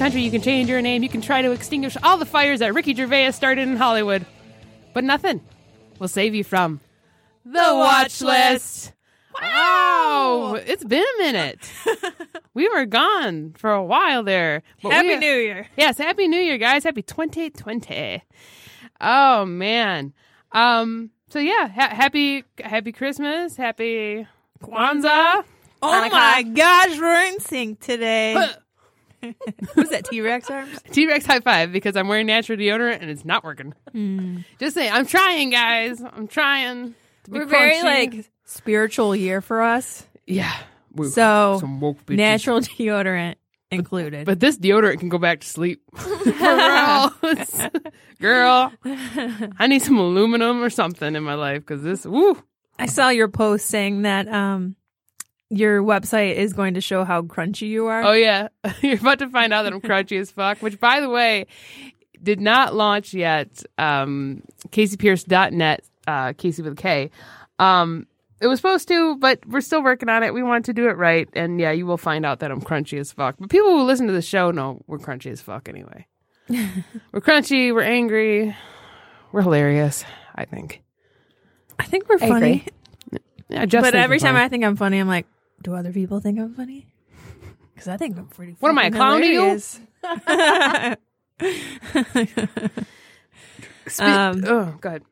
Country, you can change your name, you can try to extinguish all the fires that Ricky Gervais started in Hollywood. But nothing will save you from the watch list. Wow! It's been a minute. we were gone for a while there. Happy we- New Year. Yes, Happy New Year, guys. Happy 2020. Oh, man. Um, so yeah, ha- happy happy Christmas, happy Kwanzaa. Oh my gosh, we're in sync today. Was that T Rex arms? T Rex high five because I'm wearing natural deodorant and it's not working. Just saying, I'm trying, guys. I'm trying. To be We're very like spiritual year for us. yeah. So some woke natural deodorant included. But this deodorant can go back to sleep. Girl, I need some aluminum or something in my life because this, woo. I saw your post saying that um your website is going to show how crunchy you are. Oh, yeah. You're about to find out that I'm crunchy as fuck, which, by the way, did not launch yet. Um, KaseyPierce.net, uh, Casey with a K. Um, it was supposed to, but we're still working on it. We want to do it right. And yeah, you will find out that I'm crunchy as fuck. But people who listen to the show know we're crunchy as fuck anyway. we're crunchy, we're angry, we're hilarious, I think. I think we're I funny. agree. Yeah, just But every time funny. I think I'm funny, I'm like, do other people think I'm funny? Because I think I'm pretty. Funny. What am I, clown to you? Um, oh, God.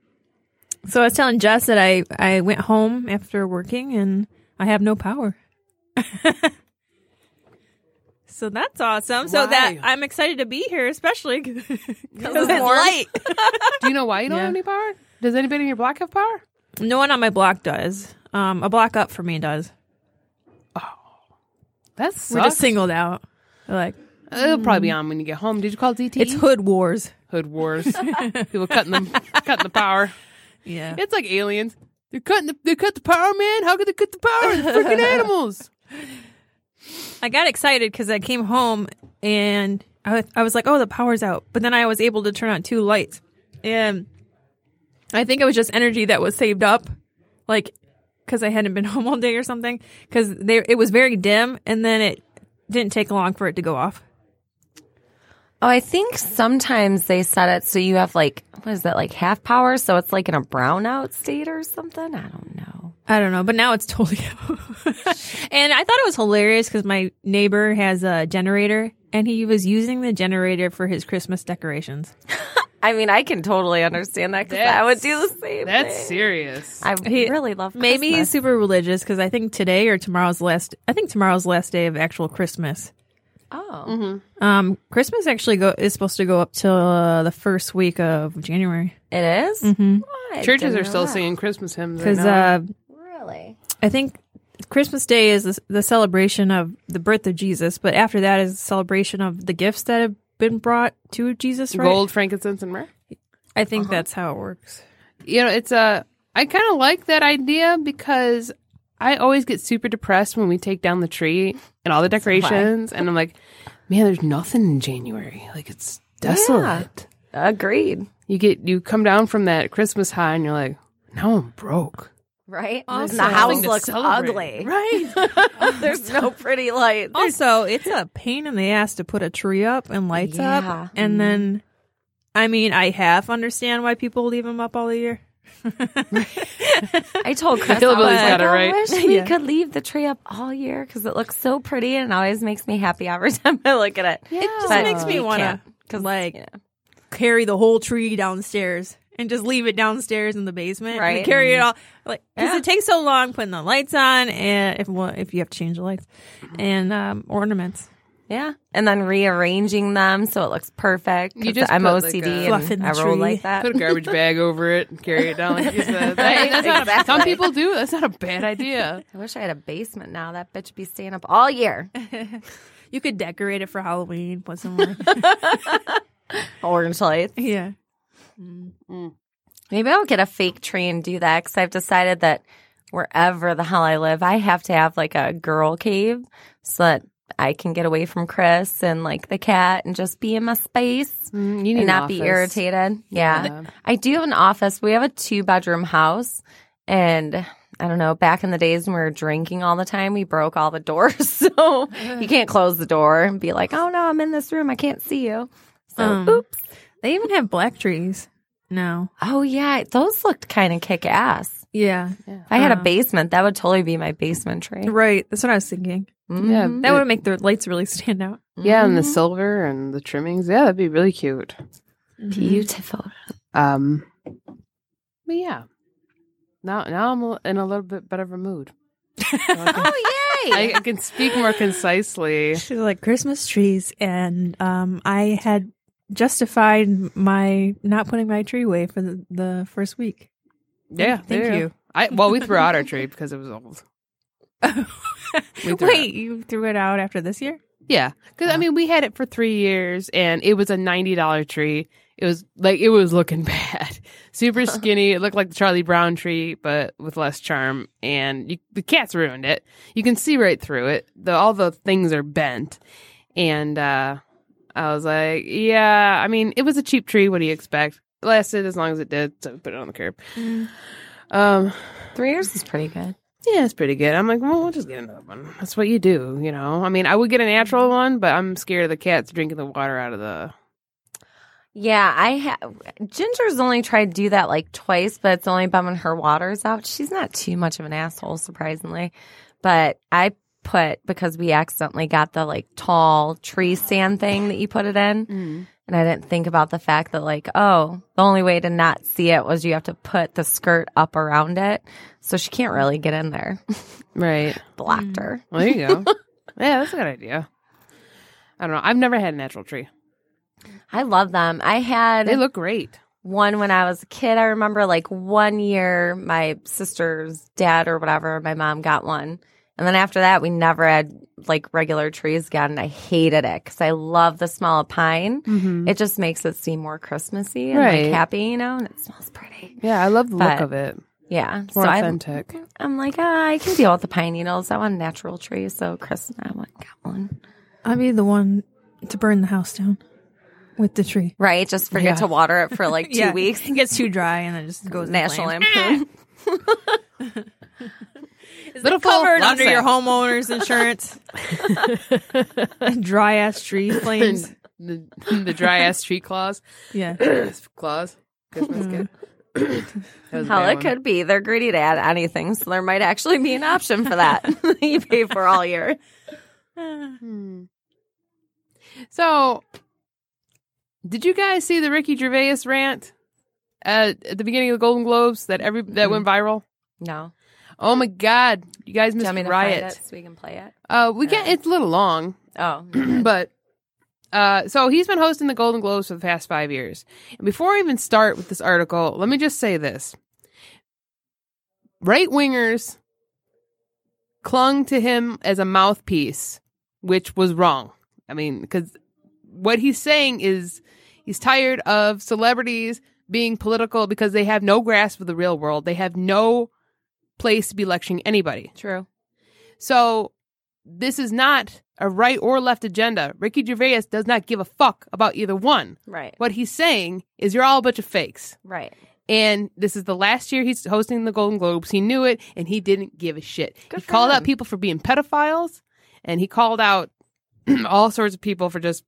So I was telling Jess that I I went home after working and I have no power. so that's awesome. So that I'm excited to be here, especially because it's it's light. Do you know why you don't Yeah. have any power? Does anybody in your block have power? no one on my block does. Um, a block up for me does. That's We're just singled out. They're like It'll probably be mm. on when you get home. Did you call DT? it's hood wars. Hood Wars. People cutting them, cutting the power. Yeah. It's like aliens. They're cutting the, they cut the power, man. How could they cut the power? It's freaking animals. I got excited because I came home and I, I was like, oh, the power's out. But then I was able to turn on two lights. And I think it was just energy that was saved up, like, because I hadn't been home all day or something. Because it was very dim and then it didn't take long for it to go off. Oh, I think sometimes they set it so you have like what is that like half power, so it's like in a brownout state or something. I don't know. I don't know, but now it's totally and I thought it was hilarious because my neighbor has a generator and he was using the generator for his Christmas decorations. I mean, I can totally understand that because I would do the same. That's thing. serious. I He- really love. Maybe he's super religious because I think today or tomorrow's last. I think tomorrow's last day of actual Christmas. Oh, Um, Christmas actually go is supposed to go up till uh, the first week of January it is? Mm-hmm. Churches are still that. singing Christmas hymns. Because now. uh, Really? I think Christmas Day is the, the celebration of the birth of Jesus, but after that is a celebration of the gifts that have been brought to Jesus. Right? gold, frankincense, and myrrh. I think uh-huh. that's how it works. You know, it's a. I kind of like that idea because I always get super depressed when we take down the tree and all the decorations, and I'm like, man, there's nothing in January. Like it's desolate. Agreed. You get you come down from that Christmas high, and you're like, now I'm broke. Right? Also- the house looks celebrate. ugly. Right. There's no pretty lights. Also, it's a pain in the ass to put a tree up and lights Yeah. up, and then, I mean, I half understand why people leave them up all the year. I told Chris, Hillbilly's I, was like, it I wish we Yeah. could leave the tree up all year because it looks so pretty and always makes me happy every time I look at it. It just But makes me want to can't, 'cause, like you know. carry the whole tree downstairs and just leave it downstairs in the basement. and Right. carry it all like because Yeah. it takes so long putting the lights on and if well, if you have to change the lights and um, ornaments. Yeah, and then rearranging them so it looks perfect. You just I'm put, like, OCD a- Fluff in and the I roll tree. like that. Put a garbage bag over it and carry it down like you said. That- that's not a- some people do. That's not a bad idea. I wish I had a basement now. That bitch would be staying up all year. You could decorate it for Halloween. Put some like, Orange lights. yeah. Maybe I'll get a fake tree and do that because I've decided that wherever the hell I live, I have to have like a girl cave so that I can get away from Chris and like the cat and just be in my space Mm, you need and an not be irritated. Yeah. Yeah. I do have an office. We have a two bedroom house and I don't know, back in the days when we were drinking all the time, we broke all the doors. So you can't close the door and be like, oh no, I'm in this room. I can't see you. So, Um, oops. They even have black trees now. Oh yeah, those looked kind of kick ass. Yeah. If I had a Uh. basement, that would totally be my basement tree. Right. That's what I was thinking. Yeah, Mhm. That would make the lights really stand out. Yeah, and the silver and the trimmings. Yeah, that'd be really cute. beautiful. Um, but yeah, now now I'm in a little bit better of a mood. Oh yay! I, I can speak more concisely. She's like Christmas trees, and um, I had justified my not putting my tree away for the, the first week. Yeah, Thank there you. I well, we threw out our tree because it was old. We Wait, you threw it out after this year? Yeah, because I mean, we had it for three years, and it was a ninety dollar tree. It was like it was looking bad, super skinny. It looked like the Charlie Brown tree, but with less charm. And you, the cats ruined it. You can see right through it. The all the things are bent, and uh, I was like, yeah. I mean, it was a cheap tree. What do you expect? It lasted as long as it did, so put it on the curb. Um, Three years is pretty good. yeah, it's pretty good. I'm like, well, we'll just get another one. That's what you do, you know. I mean, I would get a natural one, but I'm scared of the cats drinking the water out of the. Yeah, I have. Ginger's only tried to do that like twice, but it's only bumming her water's out. She's not too much of an asshole, surprisingly. But I put because we accidentally got the like tall tree stand thing that you put it in, mm. and I didn't think about the fact that like, oh, the only way to not see it was you have to put the skirt up around it, so she can't really get in there. Right. Blocked mm. her. Well, there you go. yeah, that's a good idea. I don't know. I've never had a natural tree. I love them. I had They look great. one when I was a kid. I remember like one year my sister's dad or whatever, my mom got one. And then after that, we never had like regular trees again. I hated it because I love the smell of pine. It just makes it seem more Christmassy and Right. like happy, you know, and it smells pretty. Yeah, I love the look of it. Yeah. It's So more I, authentic. I'm like, ah, I can deal with the pine needles. I want a natural tree. So Chris and I went got one. I'd be the one to burn the house down with the tree. Right. Just forget Yeah. to water it for like two Yeah, weeks. It gets too dry and then it just goes National. Lampoon. Little full, Covered under your homeowner's insurance. Dry ass tree flames. the, the dry ass tree claws. Yeah. claws. Christmas kid. Mm-hmm. That was a Hell, it one. could be. They're greedy to add anything, so there might actually be an option for that. you pay for all year. So, did you guys see the Ricky Gervais rant at, at the beginning of the Golden Globes that every that went mm-hmm. viral? No. Oh my God, you guys missed me riot. find it so we can play it? Uh, we can. It's a little long, Oh. but uh, so he's been hosting the Golden Globes for the past five years. And before I even start with this article, let me just say this: right wingers clung to him as a mouthpiece, which was wrong. I mean, because what he's saying is he's tired of celebrities being political because they have no grasp of the real world. They have no place to be lecturing anybody. True. So this is not a right or left agenda. Ricky Gervais does not give a fuck about either one. Right. What he's saying is you're all a bunch of fakes. Right. And this is the last year he's hosting the Golden Globes. He knew it and he didn't give a shit. Good he called out people for being pedophiles and he called out all sorts of people for just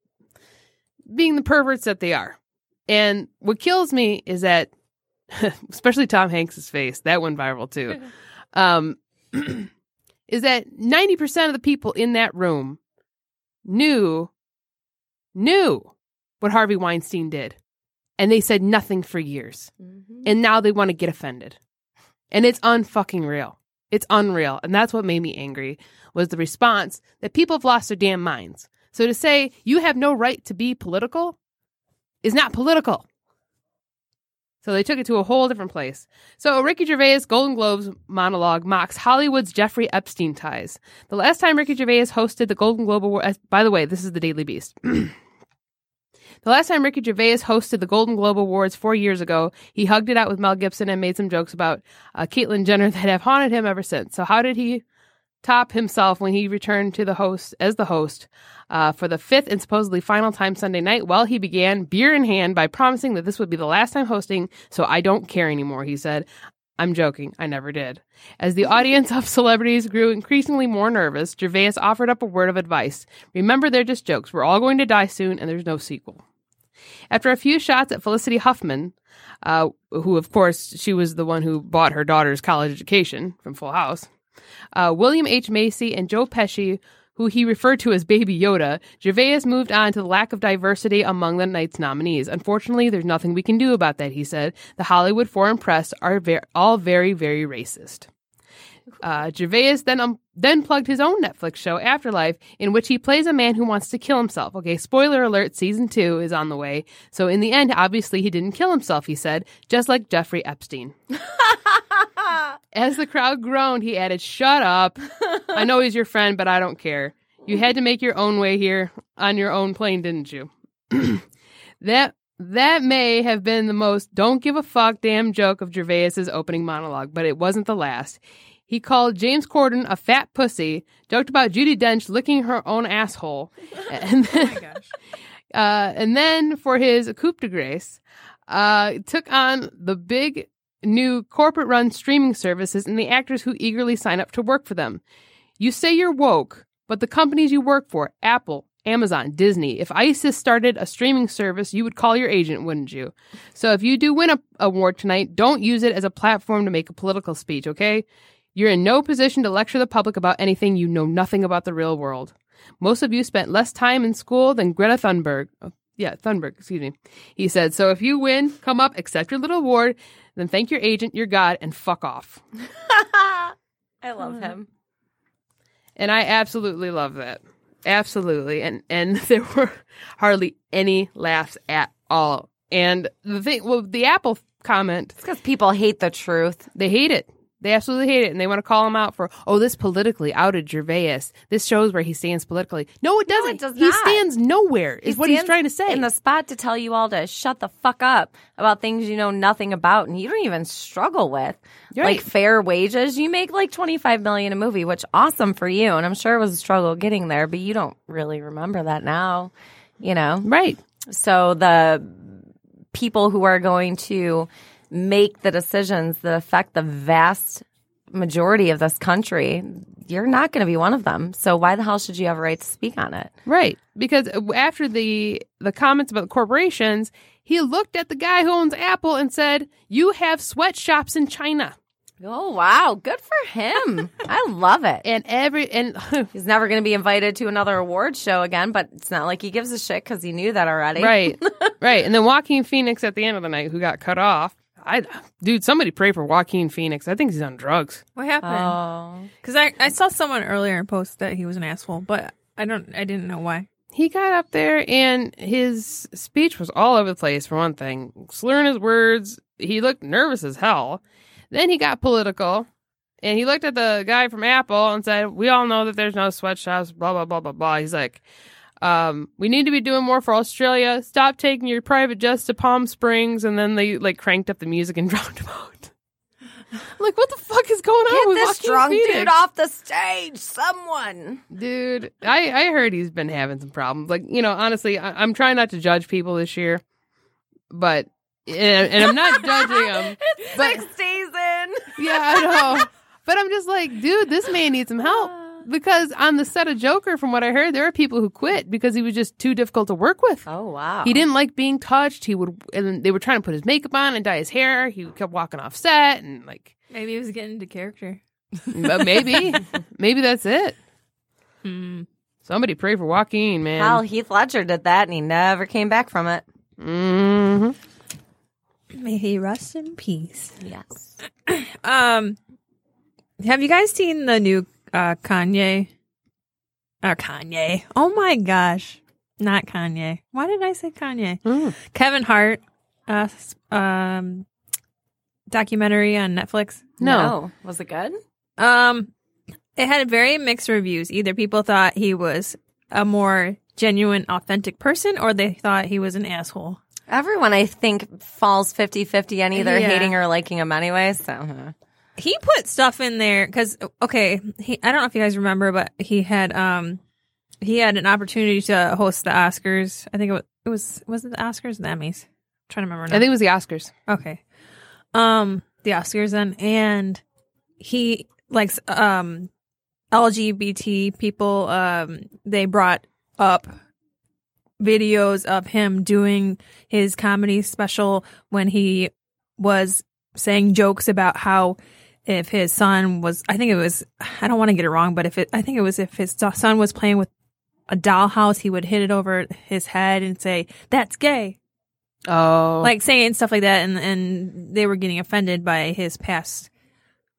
being the perverts that they are. And what kills me is that, especially Tom Hanks's face, that went viral too. um, is that 90% of the people in that room knew, knew what Harvey Weinstein did. And they said nothing for years. Mm-hmm. And now they want to get offended. And it's unfucking real. It's unreal. And that's what made me angry was the response that people have lost their damn minds. So to say you have no right to be political is not political. So they took it to a whole different place. So Ricky Gervais' Golden Globes monologue mocks Hollywood's Jeffrey Epstein ties. The last time Ricky Gervais hosted the Golden Globe Award, by the way, this is the Daily Beast. the last time Ricky Gervais hosted the Golden Globe Awards four years ago, he hugged it out with Mel Gibson and made some jokes about uh, Caitlyn Jenner that have haunted him ever since. So how did he top himself when he returned to the host as the host uh, for the fifth and supposedly final time Sunday night. Well, he began beer in hand by promising that this would be the last time hosting, so I don't care anymore. He said. I'm joking. I never did. As the audience of celebrities grew increasingly more nervous, Gervais offered up a word of advice. Remember, they're just jokes. We're all going to die soon, and there's no sequel. After a few shots at Felicity Huffman, uh, who, of course, she was the one who bought her daughter's college education from Full House, uh, William H. Macy and Joe Pesci, who he referred to as Baby Yoda, Gervais moved on to the lack of diversity among the night's nominees. Unfortunately, there's nothing we can do about that, he said. The Hollywood foreign press are ver- all very, very racist. Uh, Gervais then um, then plugged his own Netflix show, Afterlife, in which he plays a man who wants to kill himself. Okay, spoiler alert: season two is on the way. So in the end, obviously, he didn't kill himself. He said, just like Jeffrey Epstein. As the crowd groaned, he added, "Shut up! I know he's your friend, but I don't care. You had to make your own way here on your own plane, didn't you?" that that may have been the most don't give a fuck damn joke of Gervais's opening monologue, but it wasn't the last. He called James Corden a fat pussy, joked about Judi Dench licking her own asshole, and then, uh, and then for his coup de grace, uh, took on the big new corporate run streaming services and the actors who eagerly sign up to work for them. You say you're woke, but the companies you work for, Apple, Amazon, Disney, if ISIS started a streaming service, you would call your agent, wouldn't you? So if you do win a award tonight, don't use it as a platform to make a political speech, okay? You're in no position to lecture the public about anything you know nothing about the real world. Most of you spent less time in school than Greta Thunberg. Oh, yeah, Thunberg, excuse me. He said, So if you win, come up, accept your little award, then thank your agent, your God, and fuck off. I love him. And I absolutely love that. Absolutely. And and there were hardly any laughs at all. And the thing well, the Apple comment, It's because people hate the truth. they hate it. They absolutely hate it, and they want to call him out for, oh, this politically outed Gervais. This shows where he stands politically. No, it doesn't. it does he not. stands nowhere. Is what he's trying to say. In the spot to tell you all to shut the fuck up about things you know nothing about and you don't even struggle with. Right. Like fair wages. You make like 25 million a movie, which awesome for you. And I'm sure it was a struggle getting there, but you don't really remember that now, you know? right. So the people who are going to make the decisions that affect the vast majority of this country, you're not going to be one of them. So why the hell should you have a right to speak on it? Right. Because uh, after the the comments about the corporations, he looked at the guy who owns Apple and said, "You have sweatshops in China." Oh wow, good for him. I love it. And every and He's never going to be invited to another award show again, but it's not like he gives a shit because he knew that already. right. right. And then Joaquin Phoenix at the end of the night who got cut off. I dude, somebody pray for Joaquin Phoenix. I think he's on drugs. What happened? Oh, Because I, I saw someone earlier post that he was an asshole, but I don't I didn't know why. he got up there and his speech was all over the place for one thing slurring his words he looked nervous as hell then he got political and he looked at the guy from apple and said we all know that there's no sweatshops blah blah blah blah blah he's like um, we need to be doing more for Australia. Stop taking your private jets to Palm Springs, and then they like cranked up the music and drowned him out. Like, what the fuck is going on get with this drunk Phoenix? dude off the stage, someone. Dude, I, I heard he's been having some problems. Like, you know, honestly, I, I'm trying not to judge people this year, but, and, and I'm not judging him. It's But- days. Yeah, I know. But I'm just like, dude, this man needs some help. Because on the set of Joker, from what I heard, there are people who quit because he was just too difficult to work with. Oh wow. He didn't like being touched. He would, and they were trying to put his makeup on and dye his hair. He kept walking off set and like, Maybe he was getting into character. but maybe, maybe that's it. Hmm. Somebody pray for Joaquin, man. Hell, Heath Ledger did that, and he never came back from it. hmm May he rest in peace. Yes. Um, have you guys seen the new uh, Kanye or Kanye. Oh my gosh, not Kanye. Why did I say Kanye? Mm. Kevin Hart, uh, um, documentary on Netflix. No. Was it good? Um, it had very mixed reviews. Either people thought he was a more genuine, authentic person, or they thought he was an asshole. Everyone, I think, falls 50 50 on either Yeah. hating or liking him anyway. So, uh, He put stuff in there because okay, he I don't know if you guys remember, but he had um he had an opportunity to host the Oscars. I think it was it was was it the Oscars, or the Emmys? I'm trying to remember. Now. I think it was the Oscars. Okay. Um, the Oscars then, and he likes um LGBT people. Um, they brought up videos of him doing his comedy special when he was saying jokes about how if his son was, I think it was, I don't want to get it wrong, but if it, I think it was if his son was playing with a dollhouse, he would hit it over his head and say, "That's gay." Oh, like saying stuff like that and and they were getting offended by his past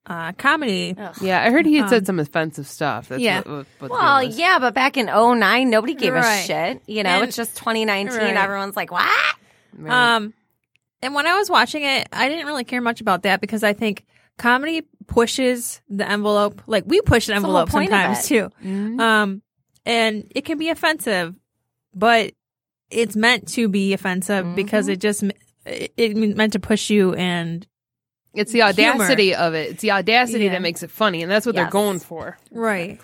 uh comedy yeah. I heard he had um, said some offensive stuff. That's yeah. What, what, what well, yeah, but back in 09, nobody gave a shit. You know, And- it's just 2019. Right. Everyone's like, what? Right. um and when i was watching it i didn't really care much about that because i think comedy pushes the envelope like we push the the envelope of sometimes too Mhm. um and it can be offensive but it's meant to be offensive because Mm-hmm. it just it, it meant to push you and it's the audacity of it. It's the audacity Yeah. that makes it funny, and that's what they're going for. right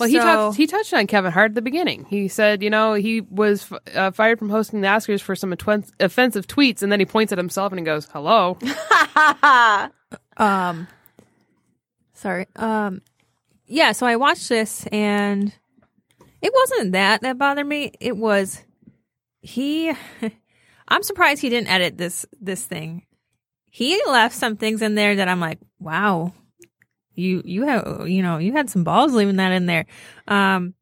Well, he So- touched he touched on Kevin Hart at the beginning. He said, you know, he was f- uh, fired from hosting the Oscars for some atwen- offensive tweets, and then he points at himself and he goes, "Hello." Um, sorry. Um, yeah. So I watched this, and it wasn't that that bothered me. It was he. I'm surprised he didn't edit this this thing. He left some things in there that I'm like, wow, you you have you know you had some balls leaving that in there. Um,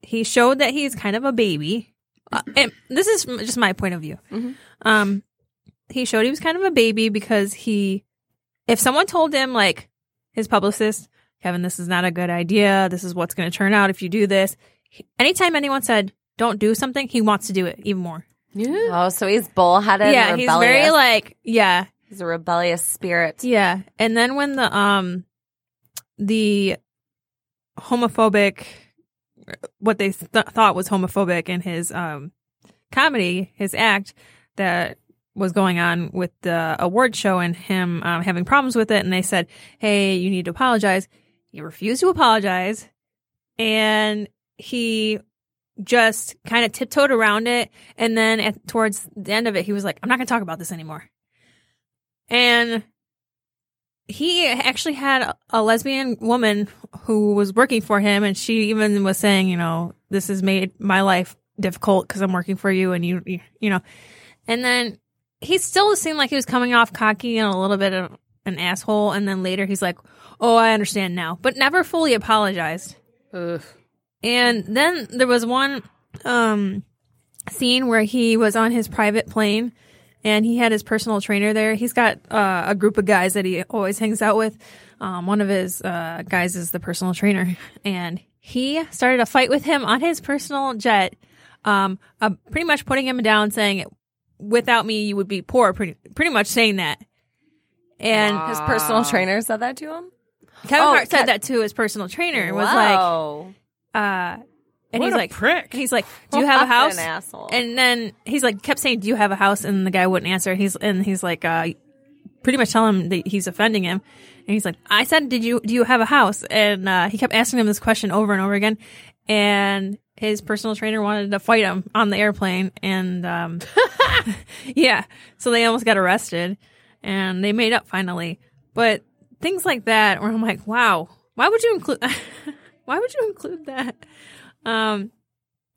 he showed that he's kind of a baby. Uh, and this is just my point of view. Mhm. Um, he showed he was kind of a baby because he, if someone told him like his publicist, Kevin, this is not a good idea. This is what's going to turn out if you do this. he- anytime anyone said don't do something, he wants to do it even more. Yeah. Oh, so he's bullheaded. yeah, and he's very like yeah, he's a rebellious spirit. Yeah, and then when the um the homophobic what they th- thought was homophobic in his um comedy, his act that was going on with the award show and him um, having problems with it and they said, "Hey, you need to apologize." He refused to apologize and he just kind of tiptoed around it and then at, towards the end of it he was like, "I'm not going to talk about this anymore." And he actually had a, lesbian woman who was working for him, and she even was saying, you know, this has made my life difficult because I'm working for you, and you, you, you know. And then he still seemed like he was coming off cocky and a little bit of an asshole. And then later he's like, "Oh, I understand now," but never fully apologized. Ugh. And then there was one um scene where he was on his private plane and he had his personal trainer there. He's got uh, a group of guys that he always hangs out with. Um, one of his uh, guys is the personal trainer, and he started a fight with him on his personal jet, um, uh, pretty much putting him down, saying, "Without me, you would be poor." Pretty, pretty much saying that. And His personal trainer said that to him. Kevin Oh, Hart said Ke- that to his personal trainer. It was like, Whoa. uh, and What he's a like, prick. he's like, "Do you have a house?" An asshole. And then he's like, kept saying, "Do you have a house?" And the guy wouldn't answer. He's and he's like, uh, pretty much telling him that he's offending him. And he's like, "I said, did you do you have a house?" And uh, he kept asking him this question over and over again. And his personal trainer wanted to fight him on the airplane, and um, yeah, so they almost got arrested, and they made up finally. But things like that, where I'm like, "Wow, why would you include? why would you include that?" Um,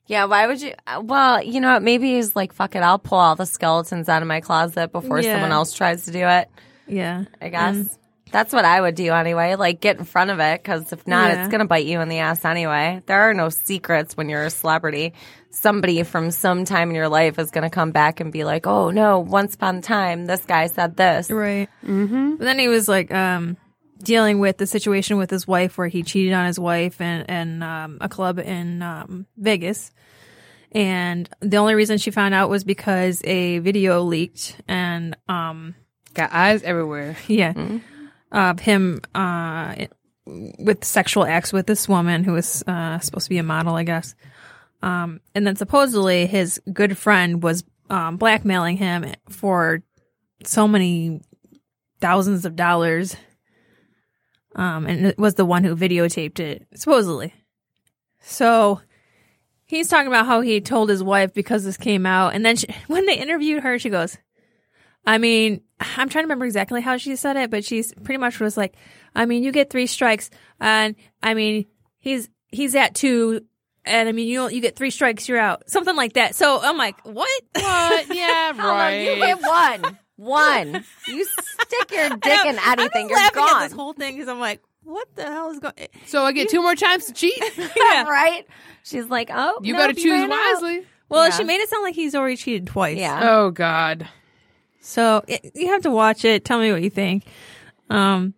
yeah, why would you? uh, Well, you know what? Maybe he's like, fuck it. I'll pull all the skeletons out of my closet before Yeah. someone else tries to do it. yeah, I guess. That's what I would do anyway. Like, get in front of it because if not, Yeah. it's going to bite you in the ass anyway. There are no secrets when you're a celebrity. Somebody from some time in your life is going to come back and be like, oh no, once upon a time, this guy said this. Right. Mm-hmm. But then he was like, um, dealing with the situation with his wife where he cheated on his wife and, and um, a club in um, Vegas. And the only reason she found out was because a video leaked and, um, Got eyes everywhere. yeah, of him uh, with sexual acts with this woman who was uh, supposed to be a model, I guess. Um, and then supposedly his good friend was um, blackmailing him for so many thousands of dollars. Um, and it was the one who videotaped it, supposedly. So he's talking about how he told his wife because this came out. And then she, when they interviewed her, she goes, I mean, I'm trying to remember exactly how she said it, but she's pretty much was like, I mean, you get three strikes, and I mean, he's he's at two, and I mean, you you get three strikes, you're out, something like that. So I'm like, what? What? Yeah, How long? You get one. One. You stick your dick in I'm anything, you're laughing gone. at this whole thing because I'm like, what the hell is going? So I get two more chances to cheat. Yeah. right? She's like, oh, You nope, got to choose ran out. wisely. Well, Yeah. she made it sound like he's already cheated twice. Yeah. Oh God. So it, you have to watch it. Tell me what you think. Um,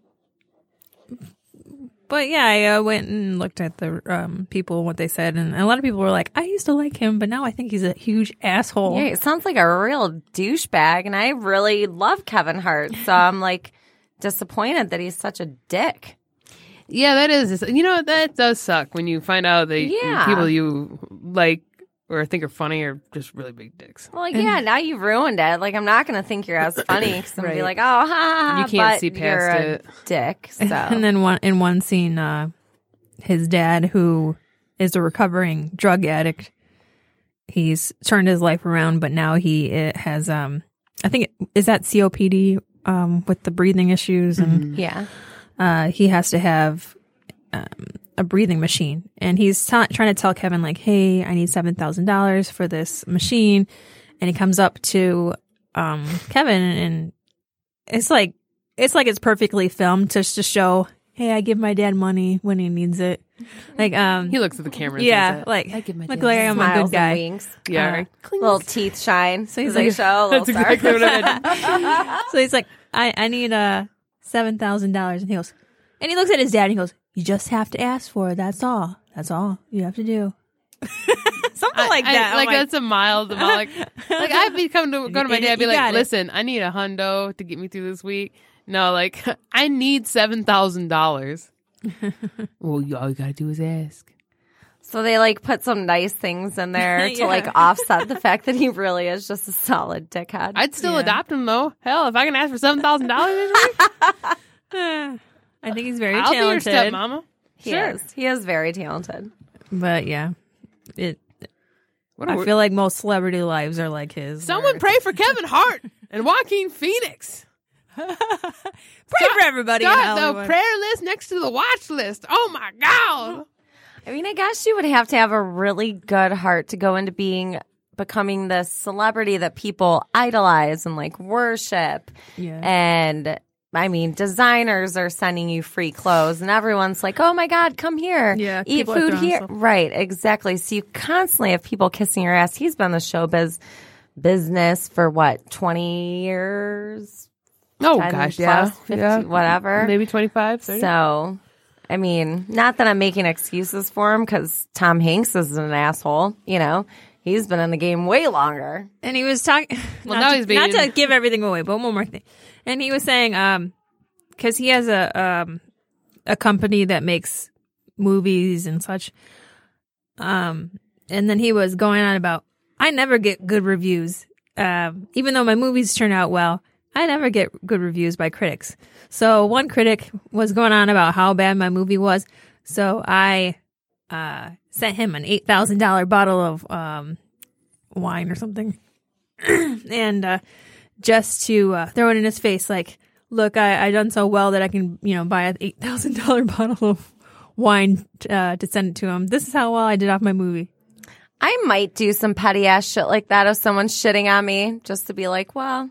but yeah, I uh, went and looked at the um, people what they said, and a lot of people were like, "I used to like him, but now I think he's a huge asshole." Yeah, it sounds like a real douchebag, and I really love Kevin Hart, so I'm like disappointed that he's such a dick. Yeah, that is. You know, that does suck when you find out that Yeah. people you like or I think are funny are just really big dicks. Well, yeah, now you've ruined it. Like, I'm not going to think you're as funny because I'm going to be like, oh, ha, ha, ha, You can't but see past you're a it. dick. So, And then one in one scene, uh, his dad, who is a recovering drug addict, he's turned his life around, but now he uh, has, um, I think, it, is that COPD um, with the breathing issues, and yeah. uh, he has to have um, a breathing machine, and he's ta trying to tell Kevin like, "Hey, I need seven thousand dollars for this machine," and he comes up to um, Kevin, and it's like it's like it's perfectly filmed just to show, "Hey, I give my dad money when he needs it." Like, um, He looks at the camera. And yeah, says that. like I give my look dad like I'm a good guy. and yeah, uh, right. Little teeth shine. So he's they like- show. a Little That's exactly what I did. So he's like, I, I need uh seven thousand dollars, and he goes, and he looks at his dad, and he goes, "You just have to ask for it. That's all. That's all you have to do." Something like I- that. I'm like, that's a mild, like, like I'd be coming to go to my dad, and be like, got it. "Listen, I need a hundo to get me through this week." No, like I need seven thousand dollars. Well, you, all you gotta do is ask. So they like put some nice things in there to like offset the fact that he really is just a solid dickhead. I'd still Yeah. adopt him though. Hell, if I can ask for seven thousand dollars this week, I think he's very I'll be your talented. stepmama. he sure. is. He is very talented. But yeah, it. What a I wor- feel like most celebrity lives are like his. Someone where- pray for Kevin Hart and Joaquin Phoenix. pray for everybody in Start the prayer list next to the watch list. Oh my god! I mean, I guess you would have to have a really good heart to go into being becoming this celebrity that people idolize and like worship. Yeah. And I mean, designers are sending you free clothes, and everyone's like, "Oh my God, come here, Yeah, eat food here." stuff. Right, exactly. So you constantly have people kissing your ass. He's been the showbiz business for what twenty years? Oh 10 gosh, plus, yeah, 50, yeah, whatever. maybe 25, So, I mean, not that I'm making excuses for him because Tom Hanks is an asshole. You know, he's been in the game way longer. and he was talking. Well, not now to, he's being- not to give everything away, but one more thing. And he was saying, um, because he has a um a company that makes movies and such. Um, and then he was going on about, I never get good reviews. Um, even though my movies turn out well, I never get good reviews by critics. So one critic was going on about how bad my movie was. So I uh sent him an eight thousand dollar bottle of um wine or something. and uh just to uh, throw it in his face like look I, I done so well that i can you know buy an eight thousand dollar bottle of wine uh, to send it to him this is how well i did off my movie I might do some petty ass shit like that if someone's shitting on me just to be like, well,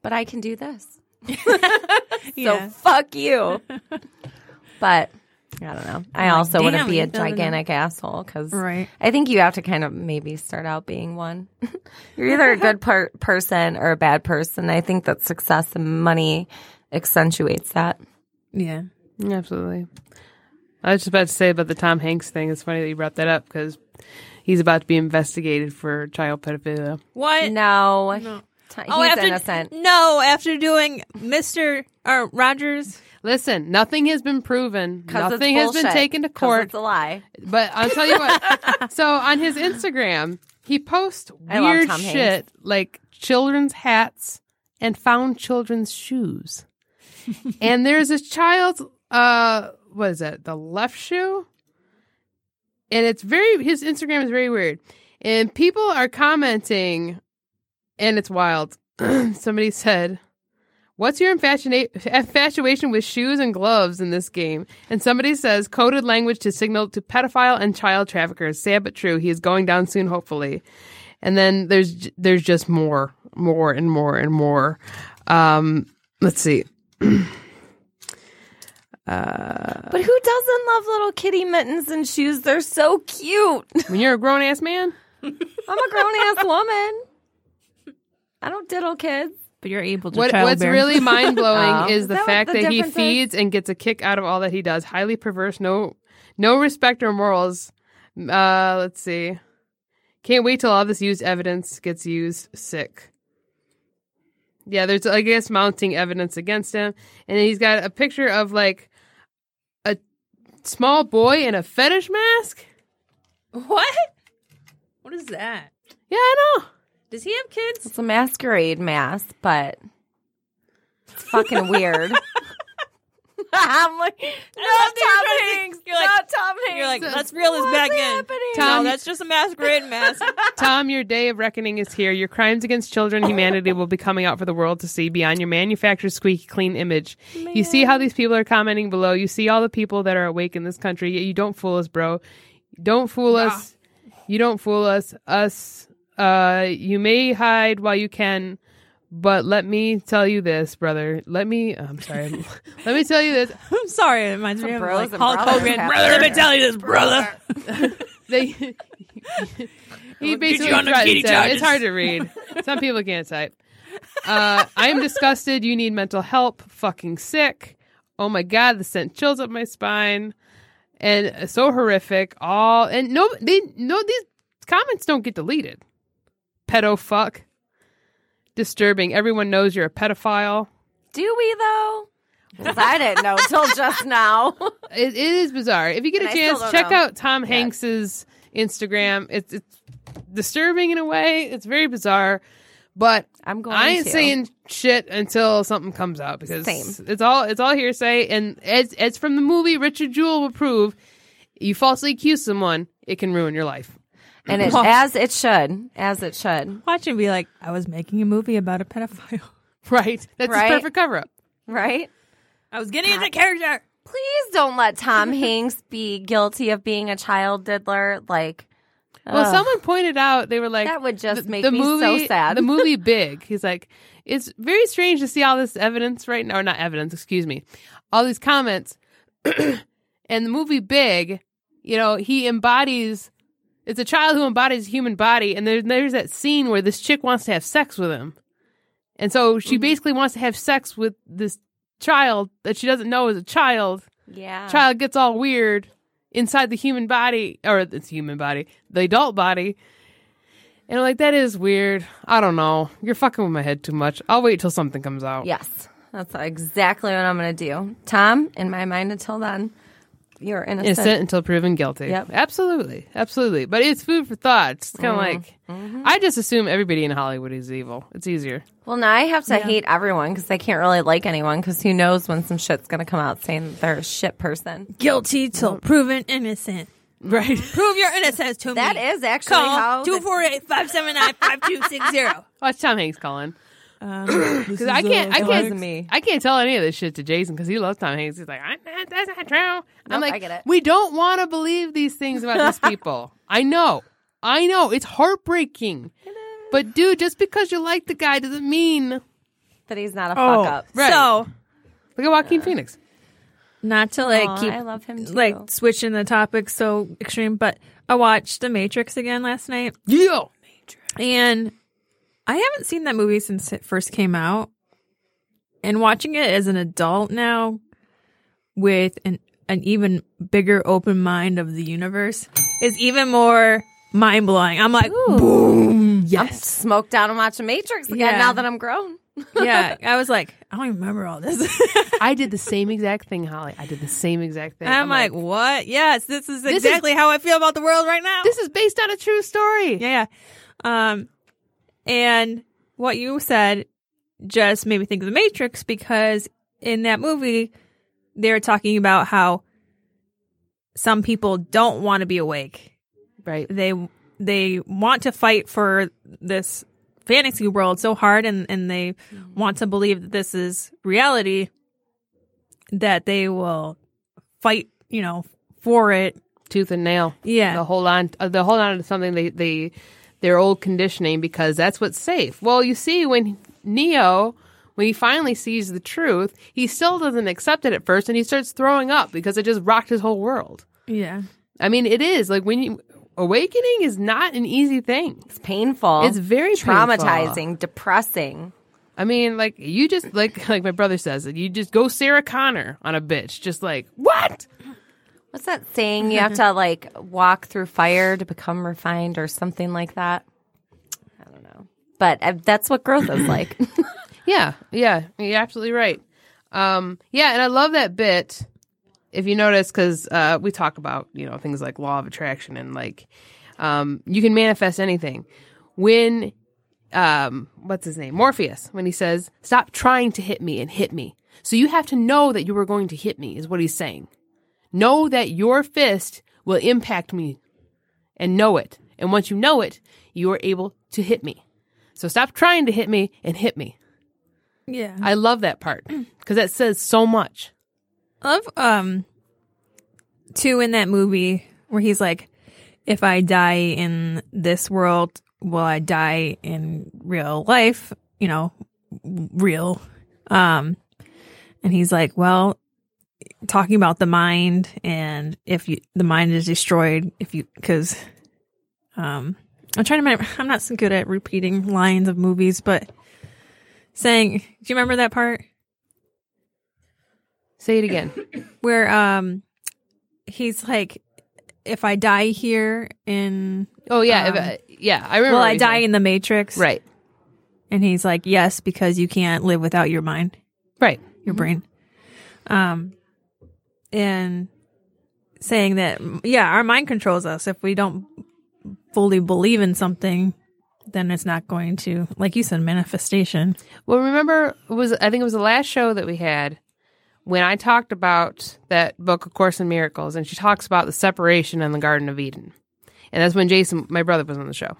but I can do this. So fuck you. but I don't know. I like, also want to be a you don't know. gigantic asshole because Right. I think you have to kind of maybe start out being one. You're either a good per- person or a bad person. I think that success and money accentuates that. Yeah. Absolutely. I was just about to say about the Tom Hanks thing. It's funny that you brought that up because he's about to be investigated for child pedophilia. What? No. No. T- He's Oh, after, innocent. No, after doing Mr. or Rogers. Listen, nothing has been proven. Nothing has been taken to court. It's a lie. But I'll tell you what. so on his Instagram, he posts weird Tom Hanks. shit like children's hats and found children's shoes. and there's a child's uh what is it? The left shoe? And it's very his Instagram is very weird. And people are commenting and it's wild. Somebody said What's your infatuate- infatuation with shoes and gloves in this game? And somebody says coded language to signal to pedophile and child traffickers. Sad but true. He is going down soon, hopefully. And then there's there's just more, more and more and more. Um, let's see. But who doesn't love little kitty mittens and shoes? They're so cute. When you're a grown ass man, I'm a grown ass woman. I don't diddle kids. But you're able to what, childbear. what's really mind blowing Oh. is Is the that fact the that he difference is? feeds and gets a kick out of all that he does. Highly perverse, no, no respect or morals. Uh, let's see. Can't wait till all this used evidence gets used. Sick. Yeah, there's I guess mounting evidence against him, and he's got a picture of like a small boy in a fetish mask. What? What is that? Yeah, I know. Does he have kids? It's a masquerade mask, but it's fucking weird. I'm like, not thought they were Tom trying to- Hanks. you're like- not Tom Hanks. You're like, So- let's reel this What's back in. Tom- no, that's just a masquerade mask. Tom, your day of reckoning is here. Your crimes against children, humanity will be coming out for the world to see beyond your manufactured squeaky clean image. You see how these people are commenting below. You see all the people that are awake in this country. You don't fool us, bro. Don't fool us. You don't fool us. Us. Uh, you may hide while you can, but let me tell you this, brother. Let me. I'm sorry. let me tell you this. I'm sorry, it reminds me of bros like and Hulk brothers Hogan. Brother, let me tell you this, brother. They. he basically you on the kitty him. It's hard to read. Some people can't type. Uh, I am disgusted. You need mental help. Fucking sick. Oh my god, this sent chills up my spine, and so horrific. All and no, they no these comments don't get deleted. Pedo fuck. Disturbing. Everyone knows you're a pedophile. Do we though? 'Cause I didn't know till just now. It, it is bizarre. If you get a And I still chance, don't check know. out Tom Hanks's Instagram. It's it's disturbing in a way. It's very bizarre, but I'm going. I ain't to. saying shit until something comes out because Same. it's all it's all hearsay. And as as from the movie, Richard Jewell will prove, you falsely accuse someone, it can ruin your life. And it, as it should, as it should, Watch him be like, I was making a movie about a pedophile. Right? That's Right. his perfect cover up. right? I was getting into character. Please don't let Tom Hanks be guilty of being a child diddler. Like, Well, ugh. someone pointed out they were like That would just make the me so movie, sad. The movie Big. He's like, it's very strange to see all this evidence right now, or not evidence, excuse me, all these comments, and the movie Big. You know, he embodies. It's a child who embodies a human body, and there's there's that scene where this chick wants to have sex with him, and so she Mm-hmm. basically wants to have sex with this child that she doesn't know is a child. Yeah, child gets all weird inside the human body or it's human body the adult body. And I'm like that is weird. I don't know. You're fucking with my head too much. I'll wait till something comes out. Yes, that's exactly what I'm going to do. Tom, in my mind, until then, you're innocent. innocent until proven guilty Yep. absolutely absolutely but it's food for thought it's kind of Mm-hmm. like i just assume everybody in hollywood is evil it's easier Well, now I have to hate everyone because I can't really like anyone because who knows when some shit's going to come out saying that they're a shit person. Guilty till proven innocent. right Prove your innocence to That me. is actually Call how. 248 579 5260. watch tom hanks calling Um, because i can't i can't me. i can't tell any of this shit to jason because he loves tom hanks. He's like I'm not, that's not true. I'm like I get it. we don't want to believe these things about these people. I know. I know. It's heartbreaking. But dude just because you like the guy doesn't mean that he's not a oh, fuck up. Right. so look at joaquin phoenix. Not to like Aw, keep I love him too. like switching the topic so extreme, but I watched The Matrix again last night, yeah. And I haven't seen that movie since it first came out. And watching it as an adult now, with an an even bigger open mind of the universe is even more mind blowing. I'm like, boom. I'm smoked out and watching Matrix again Yeah. now that I'm grown. Yeah. I was like, I don't even remember all this. I did the same exact thing, Holly. I did the same exact thing. And I'm, like, what? Yes, this is This is- exactly how I feel about the world right now. this is based on a true story. yeah, yeah. Um, and what you said just made me think of the Matrix because in that movie, they're talking about how some people don't want to be awake. Right. They they want to fight for this fantasy world so hard, and and they want to believe that this is reality. That they will fight, you know, for it. Tooth and nail. Yeah. They'll hold on. They'll hold on to something they they their old conditioning because that's what's safe. Well, you see, when Neo, when he finally sees the truth, he still doesn't accept it at first, and he starts throwing up because it just rocked his whole world. Yeah. I mean, it is like when you awakening is not an easy thing. It's painful. It's very painful. traumatizing, depressing. I mean, like you just like like my brother says it. You just go Sarah Connor on a bitch, just like what? What's that saying? You have to like walk through fire to become refined or something like that. I don't know. But uh, that's what growth is like. Yeah, yeah, you're absolutely right. Um, yeah, and I love that bit. If you notice, because uh, we talk about you know things like law of attraction and like um, you can manifest anything. When um, what's his name, Morpheus, when he says, "Stop trying to hit me and hit me," so you have to know that you were going to hit me, is what he's saying. Know that your fist will impact me, and know it. And once you know it, you are able to hit me. So stop trying to hit me and hit me. Yeah. I love that part because that says so much. I love um two in that movie where he's like, if I die in this world, will I die in real life? You know, real. Um and he's like, well, talking about the mind and if you the mind is destroyed if you because um I'm trying to remember I'm not so good at repeating lines of movies, but saying do you remember that part? Say it again. where um he's like if i die here in Oh yeah, if Um, I- yeah. I remember. will what i die in the matrix right, and he's like yes because you can't live without your mind right. your brain um and saying that yeah our mind controls us if we don't fully believe in something then it's not going to like you said manifestation Well, remember was I think it was the last show that we had when I talked about that book, A Course in Miracles, and she talks about the separation in the Garden of Eden, and that's when Jason, my brother, was on the show.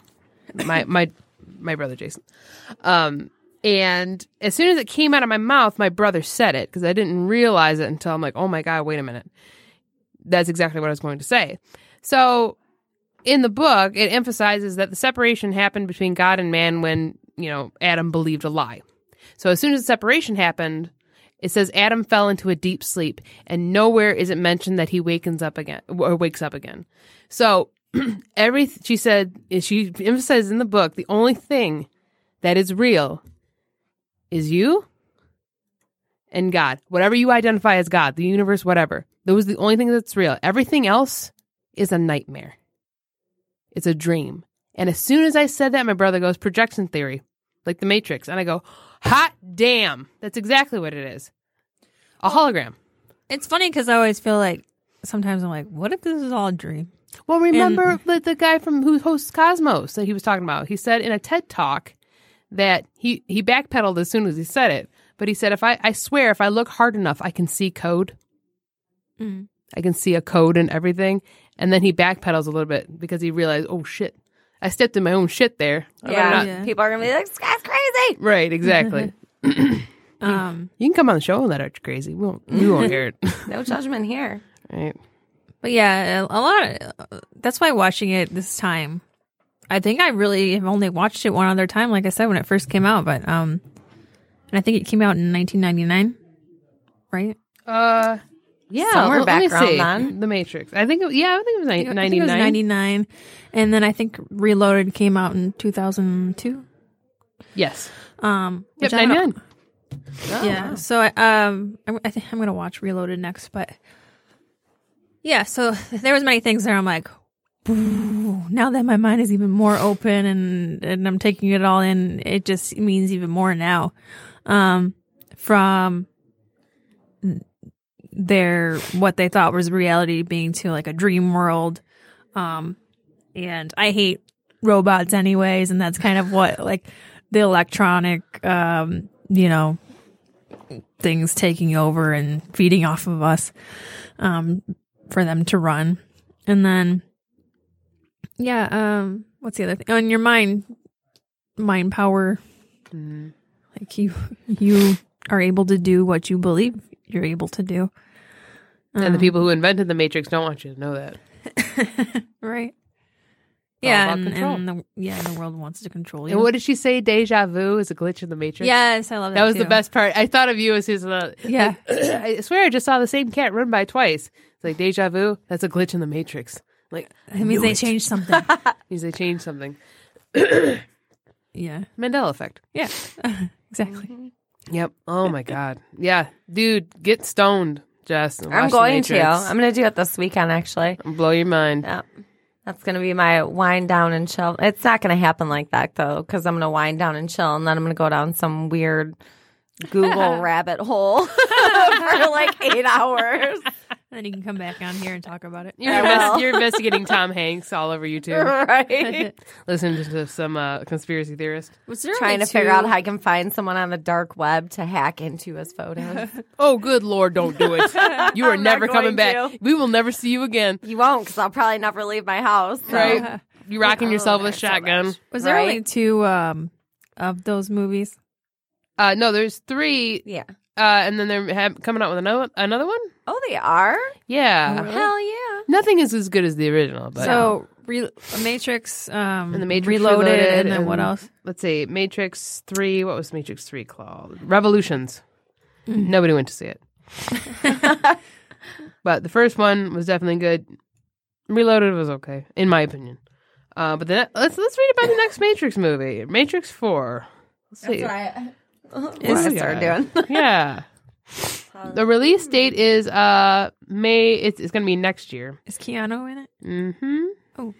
My my my brother Jason. Um, and as soon as it came out of my mouth, my brother said it because I didn't realize it until I'm like, oh my god, wait a minute. That's exactly what I was going to say. So in the book, it emphasizes that the separation happened between God and man when, you know, Adam believed a lie. So as soon as the separation happened, it says Adam fell into a deep sleep, and nowhere is it mentioned that he wakens up again or wakes up again. So every she said she emphasizes in the book the only thing that is real is you and God. Whatever you identify as God, the universe, whatever. Those are the only thing that's real. Everything else is a nightmare. It's a dream. And as soon as I said that, my brother goes, projection theory, like the Matrix. And I go, hot damn. That's exactly what it is. A hologram. it's funny because i always feel like sometimes i'm like what if this is all a dream Well, remember the, the guy from who hosts Cosmos that he was talking about? He said in a TED talk that he, he backpedaled as soon as he said it. But he said, if I, I swear, if I look hard enough, I can see code. Mhm. I can see a code and everything. And then he backpedals a little bit because he realized, oh shit, I stepped in my own shit there. Yeah. not- Yeah. People are going to be like, this guy's crazy. Right, exactly. um You can come on the show and let out you're crazy. We won't, we won't hear it. No judgment here. right. But yeah, a, a lot. Of, that's why watching it this time, I think I really have only watched it one other time. Like I said, when it first came out, but um, and I think it came out in 1999, right? Uh, yeah. Somewhere me back around then. The Matrix. I think, it, yeah, I think it was ni- I think it was 99. 99, and then I think Reloaded came out in 2002. Yes. Um, Yep, which I don't- 99. yeah. So I um I, I think I'm gonna watch Reloaded next, but yeah. So there was many things there. I'm like, now that my mind is even more open and and I'm taking it all in, it just means even more now. Um, from their what they thought was reality being to like a dream world. Um, and I hate robots anyways, and that's kind of what like the electronic um, you know, things taking over and feeding off of us um for them to run. And then yeah, um what's the other thing? On your mind mind power Mhm. like you you are able to do what you believe you're able to do. And the Um, people who invented the Matrix don't want you to know that. right. all Yeah, and, and the yeah, the world wants to control you. And what did she say? Deja vu is a glitch in the Matrix. yes, I love that. that was the best part. I thought of you as his. Uh, Yeah. I swear I just saw the same cat run by twice. It's like deja vu. That's a glitch in the Matrix. Like It means they it. changed something. means they changed something. yeah. Mandela effect. Yeah. exactly. Mm-hmm. Yep. Oh my god. Yeah, dude, get stoned, Jess. and I'm watch The going to. Matrix. I'm going to do it this weekend, actually. blow your mind. Yeah. That's going to be my wind down and chill. It's not going to happen like that, though, because I'm going to wind down and chill, and then I'm going to go down some weird Google rabbit hole for like eight hours. Then you can come back on here and talk about it. You're, I invest- you're investigating Tom Hanks all over YouTube. right. Listen to some uh, conspiracy theorists. Was there Trying only to figure out how I can find someone on the dark web to hack into his photos. Oh, good lord, don't do it. You are I'm never coming going back. to. We will never see you again. you won't, because I'll probably never leave my house. so- Right? You rocking Oh, yourself with a there's so shotgun. Was there Right? only two um of those movies? Uh, no, there's three, Yeah. Uh, and then they're have, coming out with another another one. Oh, they are? Yeah, really? Hell yeah. nothing is as good as the original. But so re- Matrix, um, And the Matrix Reloaded, Reloaded, and then what else? let's see, Matrix Three. What was Matrix Three called? Revolutions. Nobody went to see it, but the first one was definitely good. Reloaded was okay, in my opinion. Uh, but then let's let's read about the next Matrix movie, Matrix Four. Let's see. I, Is- I started doing. yeah. The release date is uh May. It's, it's going to be next year. Is Keanu in it? Mm-hmm. Oh.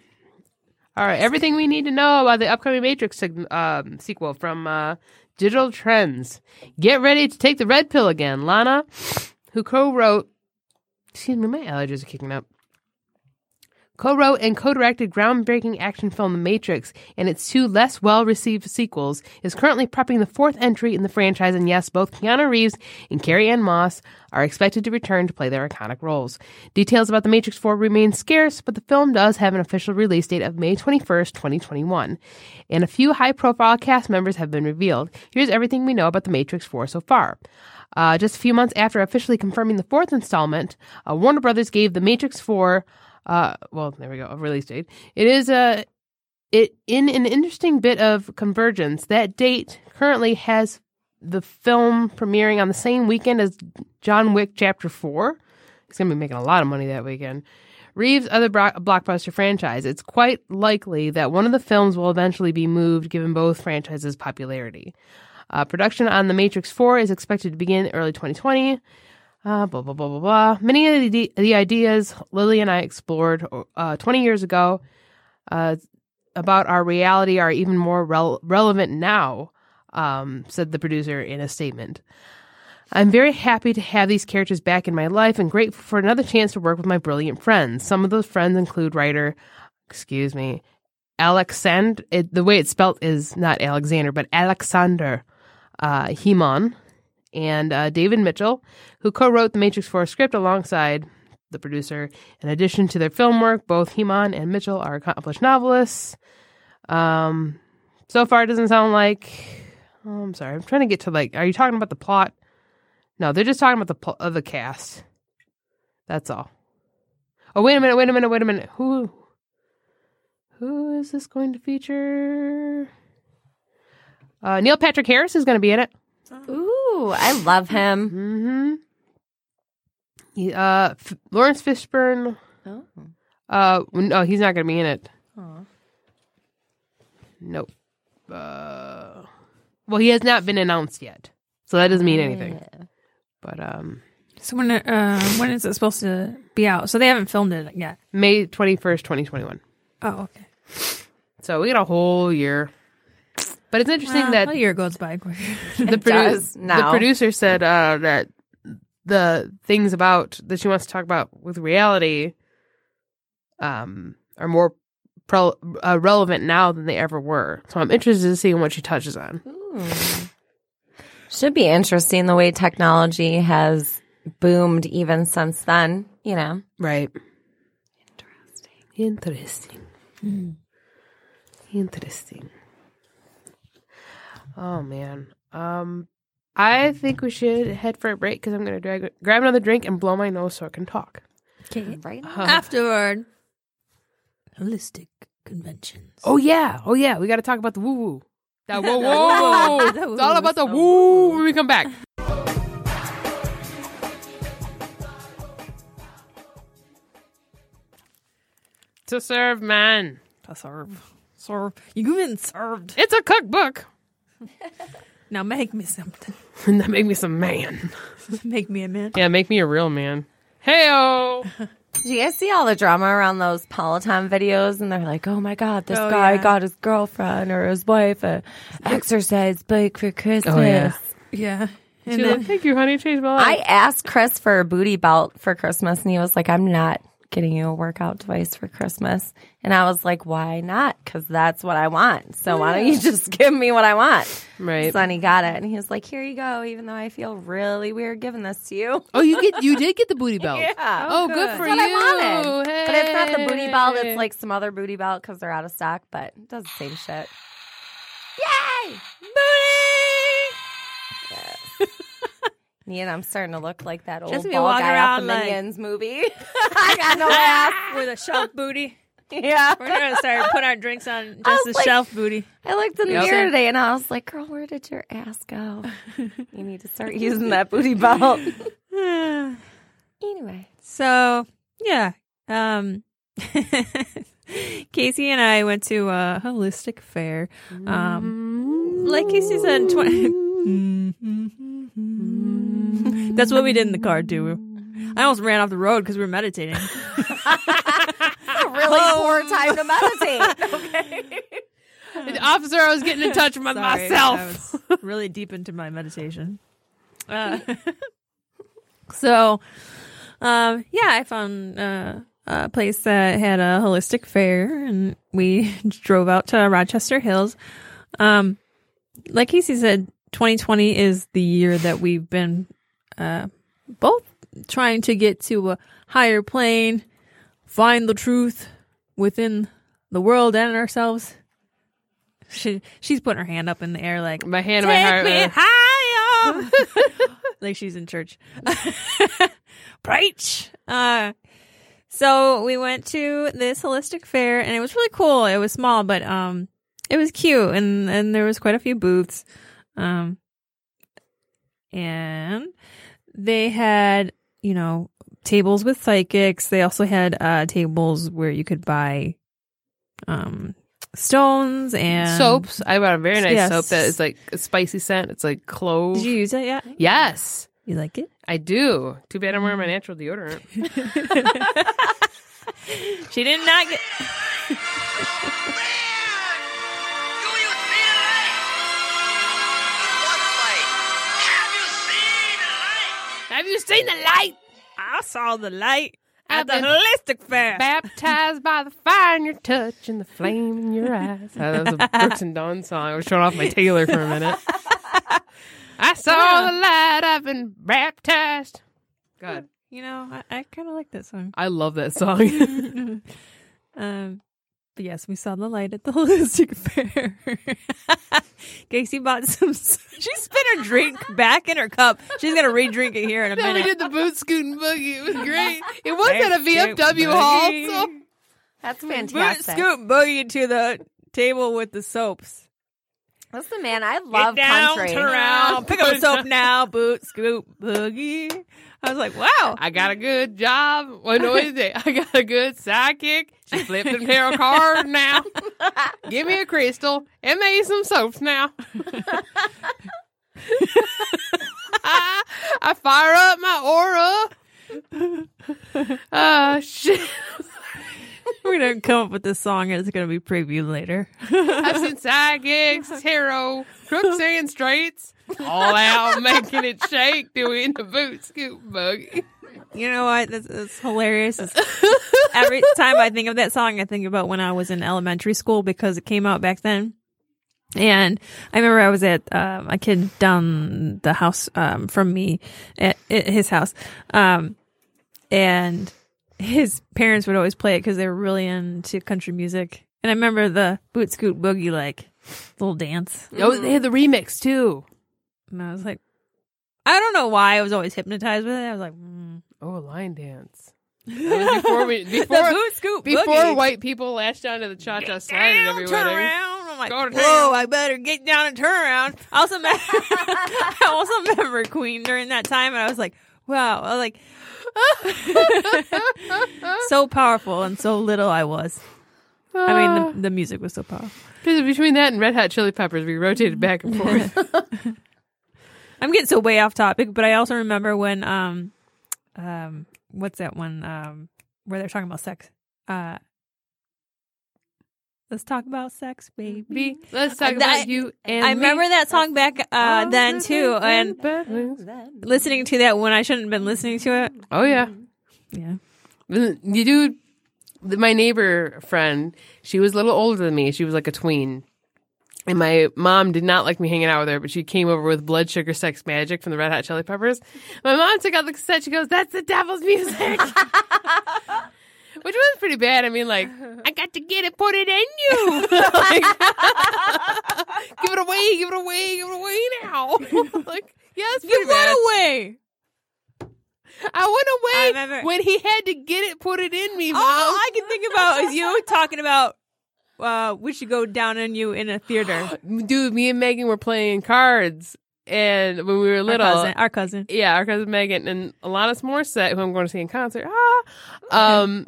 All right. Everything we need to know about the upcoming Matrix sig- um, sequel from uh, Digital Trends. Get ready to take the red pill again. Lana, who co-wrote, excuse me, my allergies are kicking up. Co-wrote and co-directed groundbreaking action film The Matrix and its two less well-received sequels, is currently prepping the fourth entry in the franchise. And yes, both Keanu Reeves and Carrie-Anne Moss are expected to return to play their iconic roles. Details about The Matrix 4 remain scarce, but the film does have an official release date of May 21st, 2021. And a few high-profile cast members have been revealed. Here's everything we know about The Matrix 4 so far. Uh, just a few months after officially confirming the fourth installment, uh, Warner Brothers gave The Matrix 4 uh, well, there we go, a release date. It is a it in an interesting bit of convergence. That date currently has the film premiering on the same weekend as John Wick Chapter Four. He's going to be making a lot of money that weekend. Reeves' other bro- blockbuster franchise. It's quite likely that one of the films will eventually be moved, given both franchises' popularity. Uh, production on The Matrix 4 is expected to begin early 2020. Uh, blah, blah, blah, blah, blah. Many of the, the ideas Lily and I explored uh, 20 years ago uh, about our reality are even more rel- relevant now, um, said the producer in a statement. I'm very happy to have these characters back in my life and grateful for another chance to work with my brilliant friends. Some of those friends include writer, excuse me, Alexander. It, the way it's spelled is not Alexander, but Aleksandar uh, Hemon and uh, David Mitchell, who co-wrote the Matrix 4 script alongside the producer. In addition to their film work, both Hemon and Mitchell are accomplished novelists. Um, so far, it doesn't sound like. Oh, I'm sorry. I'm trying to get to like. Are you talking about the plot? No, they're just talking about the pl- of the cast. That's all. Oh wait a minute! Wait a minute! Wait a minute! Who? Who is this going to feature? Uh, Neil Patrick Harris is going to be in it. Ooh, I love him. Mm-hmm. He, uh, F- Laurence Fishburne. Oh. Uh, no, he's not going to be in it. Aw. Nope. Uh, well, he has not been announced yet. so that doesn't mean anything. But um, So when uh, when is it supposed to be out? So they haven't filmed it yet. May twenty first, twenty twenty one. Oh, okay. So we got a whole year. But it's interesting Well, that a year goes by quick. the, It produ- does the producer said uh, that the things about that she wants to talk about with reality um, are more pro- uh, relevant now than they ever were. So I'm interested to see what she touches on. Ooh. Should be interesting the way technology has boomed even since then, you know. Right. Interesting. Interesting. Interesting. Oh man. Um, I think we should head for a break because I'm gonna drag, grab another drink and blow my nose so I can talk. Okay. Right? Uh, Afterward, holistic conventions. oh yeah. Oh yeah. We got to talk about the woo woo. That whoa The whoa. woo-woo. It's all about the woo-woo. when we come back. to serve man. To serve. Serve. You been served. It's a cookbook. Now make me something. And that make me some man. make me a man. Yeah, make me a real man. Heyo. Do you guys see all the drama around those Peloton videos? And they're like, oh my God, this Oh, guy yeah. got his girlfriend or his wife a exercise bike for Christmas. Oh, yeah. Yeah. And She's like, then, Thank you, honey. Changed my I asked Chris for a booty belt for Christmas, and he was like, I'm not getting you a workout device for Christmas. And I was like, why not? Because that's what I want. So why don't you just give me what I want? right. Sonny got it, and he was like, here you go, even though I feel really weird giving this to you. Oh, you get you did get the booty belt. Yeah. Oh, good. good, for you. I wanted. But it's not the booty belt. It's like some other booty belt because they're out of stock, but it does the same shit. Yay! Booty! Me and I'm starting to look like that old Just walking guy off the like- Minions movie. I got no ass. with a shelf booty. Yeah. We're gonna start put our drinks on just the like- shelf booty. I looked in the Yep. mirror today and I was like, girl, where did your ass go? You need to start using that booty belt. anyway. So yeah, um, Kasey and I went to a holistic fair. Um, like Kasey said, twenty. That's what we did in the car too. I almost ran off the road because we were meditating. A really poor time to meditate. Okay. The officer, I was getting in touch with Sorry, myself. I was really deep into my meditation. Uh, so, um, yeah, I found uh, a place that had a holistic fair, and we drove out to Rochester Hills. Um, like Kasey said, 2020 is the year that we've been uh, both trying to get to a higher plane, find the truth within the world and ourselves. She she's putting her hand up in the air like My hand in my heart. Me uh, higher. like she's in church. Preach. Uh, so we went to this holistic fair and it was really cool. It was small, but um, it was cute and and there was quite a few booths. Um, and they had you know tables with psychics. They also had uh tables where you could buy um stones and soaps. I bought a very nice Yes. soap that is like a spicy scent. It's like clove. Did you use it yet? yes, You like it? I do. Too bad I'm wearing my natural deodorant. She did not get. Have you seen the light? I saw the light I've at the been holistic fair. Baptized by the fire in your touch and the flame in your eyes. Oh, that was a Brooks and Dunn song. I was showing off my Taylor for a minute. I saw the light. I've been baptized. God, You know, I, I kind of like that song. I love that song. Um, but yes, we saw the light at the holistic fair. Kasey bought some. She spit her drink back in her cup. She's gonna re-drink it here in a then we did the boot scooting boogie. It was great. It was at a Boot scoot VFW hall. So That's fantastic. Boot fantastic. scoot boogie to the table with the soaps. Listen, man, I love Get down, country. turn around, pick up the soap now. Boot scoot boogie. I was like, wow. I got a good job. What noise day? I got a good sidekick. She flipped them tarot cards now. Give me a crystal and made some soaps now. I fire up my aura. Ah, shit. We're gonna come up with this song and it's gonna be previewed later. I've seen psychics, tarot, crooks and straights, all out making it shake, doing the boot scoop buggy. You know what? That's, that's hilarious. It's- every time I think of that song, I think about when I was in elementary school because it came out back then. And I remember I was at um, a kid down the house um, from me at, at his house, um, and his parents would always play it because they were really into country music. And I remember the boot scoot boogie like little dance, Oh, they had the remix too. and I was like, I don't know why I was always hypnotized with it. I was like, mm. Oh, a line dance. That was before we before boot scoot before boogie. white people lashed onto the cha cha slide at every turn wedding. around. I'm like, whoa. I better get down and turn around. I also, me- I also remember Queen during that time, and I was like, wow, I was like, so powerful and so little I was. I mean, the, the music was so powerful. Because between that and Red Hot Chili Peppers, we rotated back and forth. I'm getting so way off topic, but I also remember when, um, um, what's that one, um, where they're talking about sex? Uh, let's talk about sex, baby. Let's talk That- about you and I me. remember that song back uh, then too, and listening to that when I shouldn't have been listening to it. Oh yeah, Yeah. you do. My neighbor friend, she was a little older than me. She was like a tween, and my mom did not like me hanging out with her. But she came over with Blood Sugar Sex Magik from the Red Hot Chili Peppers. My mom took out the cassette. She goes, "That's the devil's music." Which was pretty bad. I mean, like, I got to get it, put it in you. Like, give it away, give it away, give it away now. like, yeah, it's pretty You bad. run away. I went I away remember- when he had to get it, put it in me, mom. All I can think about is you talking about uh, we should go down on you in a theater. Dude, me and Megan were playing cards, and when we were Our little, cousin, our cousin. yeah, our cousin Megan and Alanis Morissette, who I'm going to see in concert. Ah, um,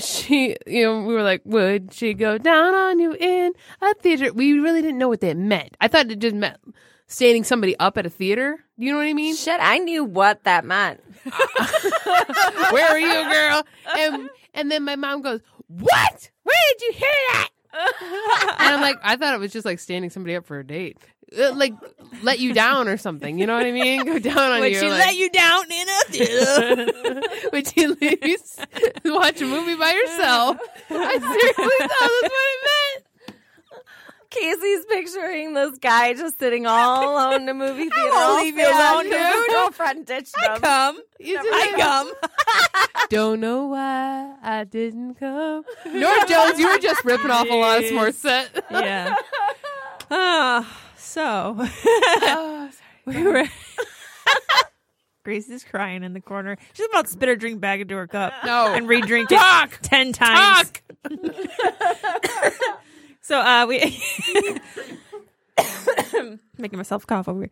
she, you know, we were like, would she go down on you in a theater? We really didn't know what that meant. I thought it just meant standing somebody up at a theater. You know what I mean? Shit, I knew what that meant. Where are you, girl? And and then my mom goes, "What? Where did you hear that?" and I'm like, I thought it was just like standing somebody up for a date, like let you down or something. You know what I mean? Go down on Would you. she like- let you down in a theater? Would you leave you s- watch a movie by yourself? I seriously thought that's what it meant. Kasey's picturing this guy just sitting all alone in a movie theater. won't all leave you sad alone, 'cause his dude. girlfriend ditched I him. come. You just I come. don't know why I didn't come. Norah Jones, you were just ripping off a lot of Morissette. Yeah. Ah, so oh, we were. Grace is crying in the corner. She's about to spit her drink back into her cup. No. and re-drink it Talk! ten times. So uh we making myself cough over here.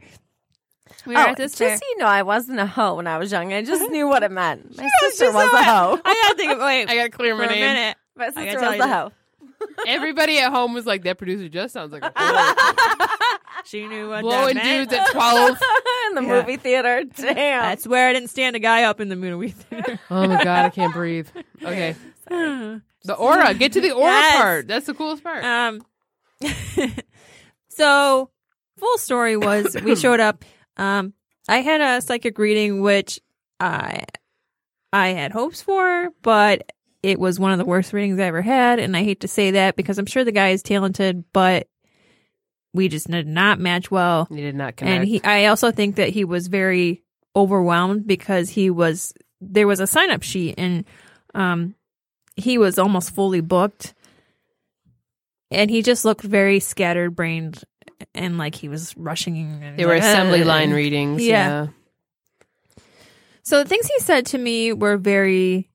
We were Oh, at this just fair. so you know, I wasn't a hoe when I was young. I just knew what it meant. My sister was a hoe. I gotta think of wait I gotta clear my name. minute. My sister was a hoe. Everybody at home was like, "That producer just sounds like a whore." She knew what blowing that meant. dudes at twelve. in the Yeah. movie theater. Damn. That's where I didn't stand a guy up in the movie theater. Oh my god, I can't breathe. Okay, the aura. Get to the aura Yes. part. That's the coolest part. Um, so full story was we showed up. Um, I had a psychic reading, which I I had hopes for, but it was one of the worst readings I ever had, and I hate to say that because I'm sure the guy is talented, but we just did not match well. you did not connect. And he, I also think that he was very overwhelmed because he was there was a sign up sheet and um he was almost fully booked, and he just looked very scattered brained and like he was rushing. And they were like, assembly "Ugh." line readings. Yeah. Yeah. So the things he said to me were very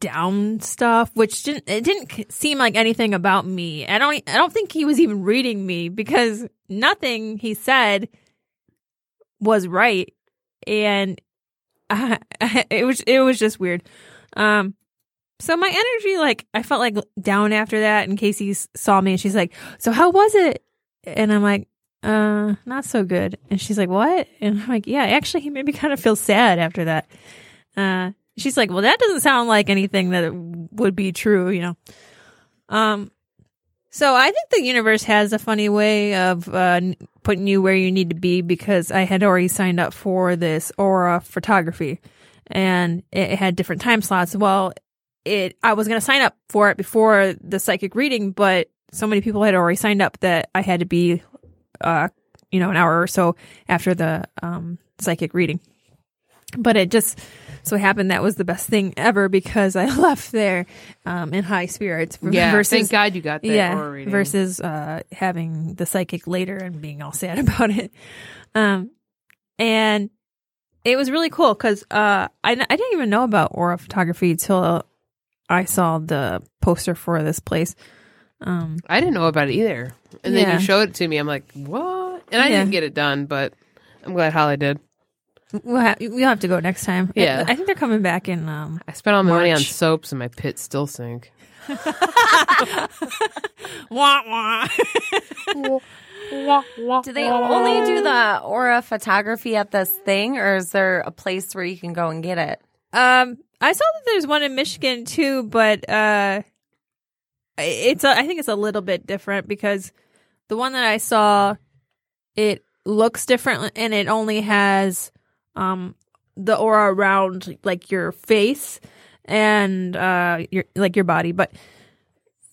down stuff, which didn't it didn't seem like anything about me. I don't I don't think he was even reading me because nothing he said was right, and I, it was it was just weird. Um, so my energy, like I felt like down after that. And Kasey saw me, and she's like, "So how was it?" And I'm like, uh, not so good. And she's like, what? And I'm like, yeah, actually, he made me kind of feel sad after that. Uh, she's like, well, that doesn't sound like anything that would be true, you know. Um, so I think the universe has a funny way of uh, putting you where you need to be because I had already signed up for this aura photography, and it had different time slots. Well, it I was going to sign up for it before the psychic reading, but so many people had already signed up that I had to be, uh, you know, an hour or so after the um, psychic reading. But it just so it happened that was the best thing ever because I left there um, in high spirits. Yeah, versus, thank God you got that yeah, reading. versus uh, having the psychic later and being all sad about it. Um, and it was really cool because uh, I, I didn't even know about aura photography till I saw the poster for this place. Um, I didn't know about it either. And then you showed it to me. I'm like, what? And I Yeah. didn't get it done, but I'm glad Holly did. We'll, ha- we'll have to go next time. Yeah. I, I think they're coming back in. Um, I spent all my money on soaps and my pits still sink. wah, wah. Do they only do the aura photography at this thing, or is there a place where you can go and get it? Um, I saw that there's one in Michigan too, but uh, it's a, I think it's a little bit different because the one that I saw, it looks different and it only has um the aura around like your face and uh your like your body, but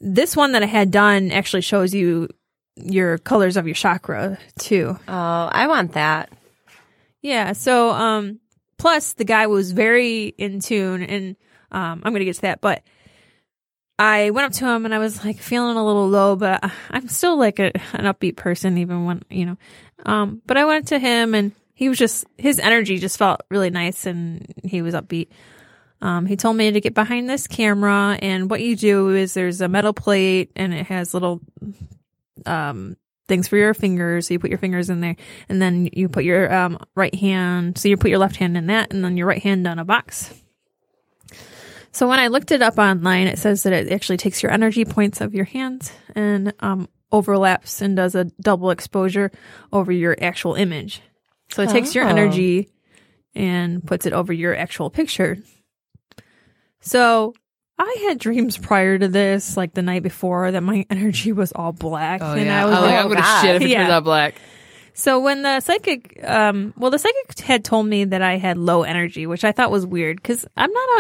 this one that I had done actually shows you your colors of your chakra too. Oh, I want that. Yeah. So, um, plus the guy was very in tune, and um, I'm gonna get to that, but I went up to him and I was like feeling a little low, but I'm still like a, an upbeat person, even when you know. Um, but I went to him and he was just his energy just felt really nice, and he was upbeat. Um, he told me to get behind this camera, and what you do is there's a metal plate, and it has little um things for your fingers. So you put your fingers in there, and then you put your um, right hand. So you put your left hand in that, and then your right hand on a box. So when I looked it up online, it says that it actually takes your energy points of your hands and um, overlaps and does a double exposure over your actual image. So it takes your Oh. energy and puts it over your actual picture. So I had dreams prior to this, like the night before, that my energy was all black, Oh, and yeah. I was oh, like, I'm going to shit if it Yeah. turns out black. so when the psychic, um, well, the psychic had told me that I had low energy, which I thought was weird because I'm not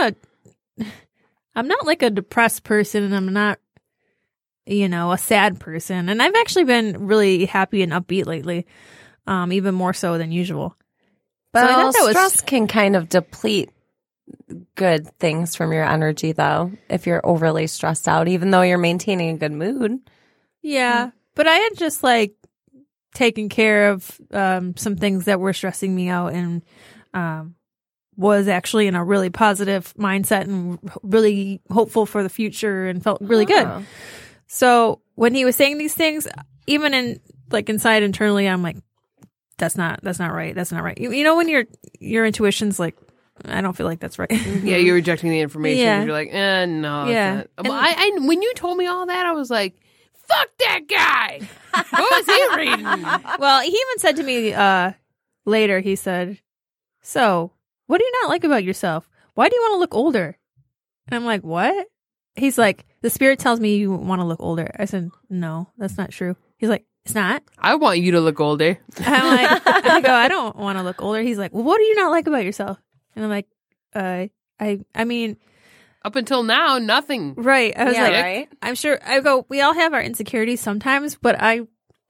a, I'm not like a depressed person, and I'm not, you know, a sad person, and I've actually been really happy and upbeat lately, um, even more so than usual. But So I thought that was- stress can kind of deplete good things from your energy, though, if you're overly stressed out, even though you're maintaining a good mood. Yeah, but I had just like taken care of um, some things that were stressing me out and um, was actually in a really positive mindset and really hopeful for the future and felt really good. Oh. So when he was saying these things, even in like inside internally, I'm like, that's not that's not right. That's not right. You, you know when your your intuition's like, I don't feel like that's right. Yeah, you're rejecting the information. Yeah. You're like, eh, no. Yeah. And- I, I, when you told me all that, I was like, fuck that guy. what was he reading? well, he even said to me uh, later, he said, So, what do you not like about yourself? Why do you want to look older? And I'm like, What? He's like, The spirit tells me you want to look older. I said, No, that's not true. He's like, It's not. I want you to look older. I'm like, I go, I don't want to look older. He's like, Well, what do you not like about yourself? And I'm like, uh, I, I mean, Up until now, nothing. right. I was Yeah, like, right? I'm sure I go, we all have our insecurities sometimes, but I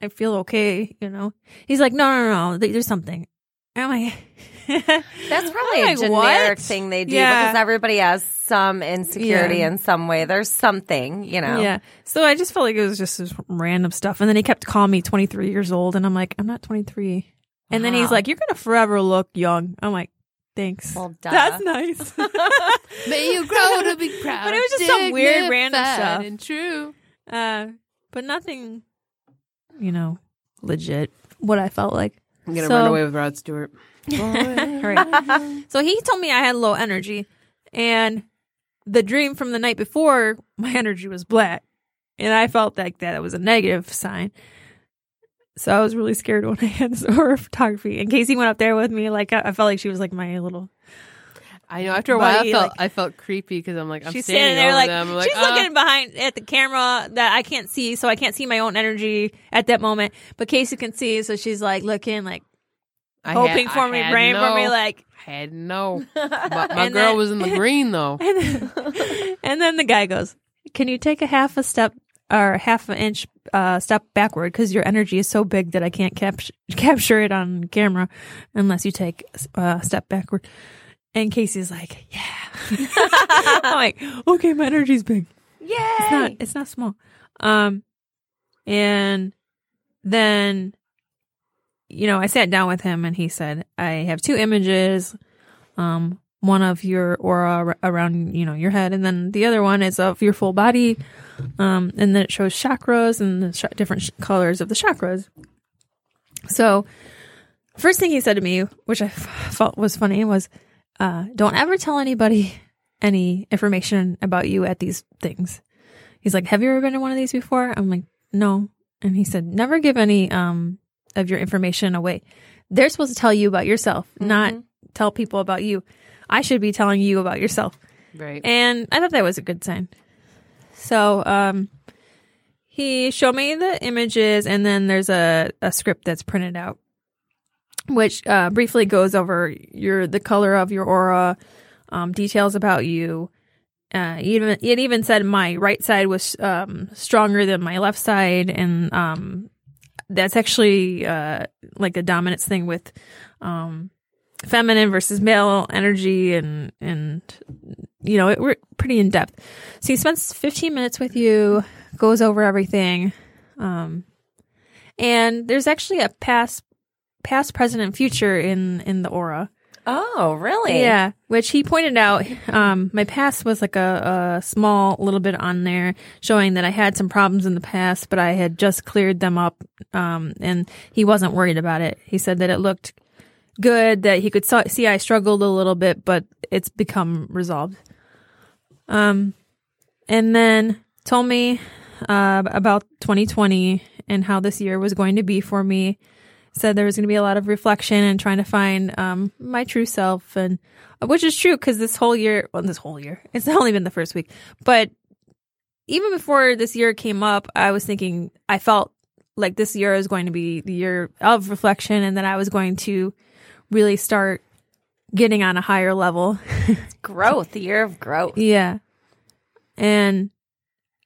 I feel okay, you know. He's like, no, no, no, th- there's something. I'm like, That's probably I'm a generic what? thing they do Yeah. because everybody has some insecurity Yeah. in some way. There's something, you know. Yeah. So I just felt like it was just this random stuff. And then he kept calling me 23 years old. And I'm like, I'm not 23. And then he's like, you're going to forever look young. I'm like, thanks. Well, duh. That's nice. May you grow to be proud. But it was just some weird random stuff. And true. uh, but nothing, you know, legit. What I felt like. I'm gonna So- run away with Rod Stewart. Right. so he told me I had low energy, and the dream from the night before, my energy was black, and I felt like that it was a negative sign. So I was really scared when I had this aura photography. And Kasey went up there with me. Like I, I felt like she was like my little. I know. After a while, I felt like- I felt creepy because I'm like I'm she's standing, there like, them. I'm like she's "Ah." looking behind at the camera that I can't see, so I can't see my own energy at that moment. But Kasey can see, so she's like looking, like I hoping had- for I me, praying for me, like. I had no. My, my girl then- was in the green though. And then, and then the guy goes, "Can you take a half a step or half an inch uh, step backward? Because your energy is so big that I can't cap- capture it on camera unless you take uh, a step backward." And Kasey's like, "Yeah." I'm like, "Okay, my energy's big. Yeah, It's not. It's not small." Um, and then, you know, I sat down with him, and he said, "I have two images." um one of your aura around you know your head and then the other one is of your full body um and then it shows chakras and the sh- different sh- colors of the chakras. So first thing he said to me which i f- felt was funny was uh don't ever tell anybody any information about you at these things. He's like have you ever been to one of these before? I'm like no. And he said never give any um of your information away they're supposed to tell you about yourself not tell people about you. I should be telling you about yourself. Right. And I thought that was a good sign. So, um, he showed me the images and then there's a, a script that's printed out, which, uh, briefly goes over your, the color of your aura, um, details about you. Uh, even, it even said my right side was, um, stronger than my left side. And, um, that's actually, uh, like a dominance thing with, um, feminine versus male energy and and you know it, we're pretty in depth. So he spends 15 minutes with you goes over everything um and there's actually a past past present and future in in the aura Oh, really? yeah which he pointed out um my past was like a, a small little bit on there showing that i had some problems in the past but i had just cleared them up um and he wasn't worried about it he said that it looked good that he could see I struggled a little bit, but it's become resolved. Um, and then told me uh, about 2020 and how this year was going to be for me. Said there was going to be a lot of reflection and trying to find um, my true self, and which is true because this whole year, well, this whole year, it's only been the first week, but even before this year came up, I was thinking I felt like this year is going to be the year of reflection, and that I was going to really start getting on a higher level. Growth, the year of growth. Yeah. And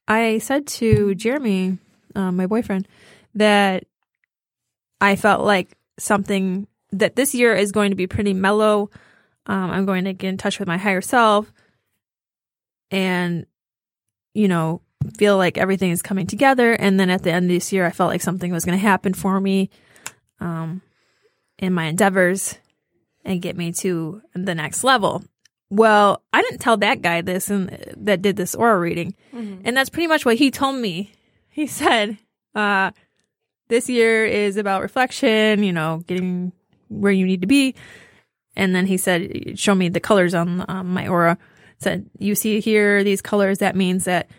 I said to Jeremy, um, my boyfriend, that I felt like something that this year is going to be pretty mellow. Um, I'm going to get in touch with my higher self and, you know, feel like everything is coming together. And then at the end of this year, I felt like something was going to happen for me um, in my endeavors and get me to the next level. Well, I didn't tell that guy this and that did this aura reading. And that's pretty much what he told me. He said, uh, this year is about reflection, you know, getting where you need to be. And then he said, show me the colors on um, my aura. Said, you see here these colors. That means that,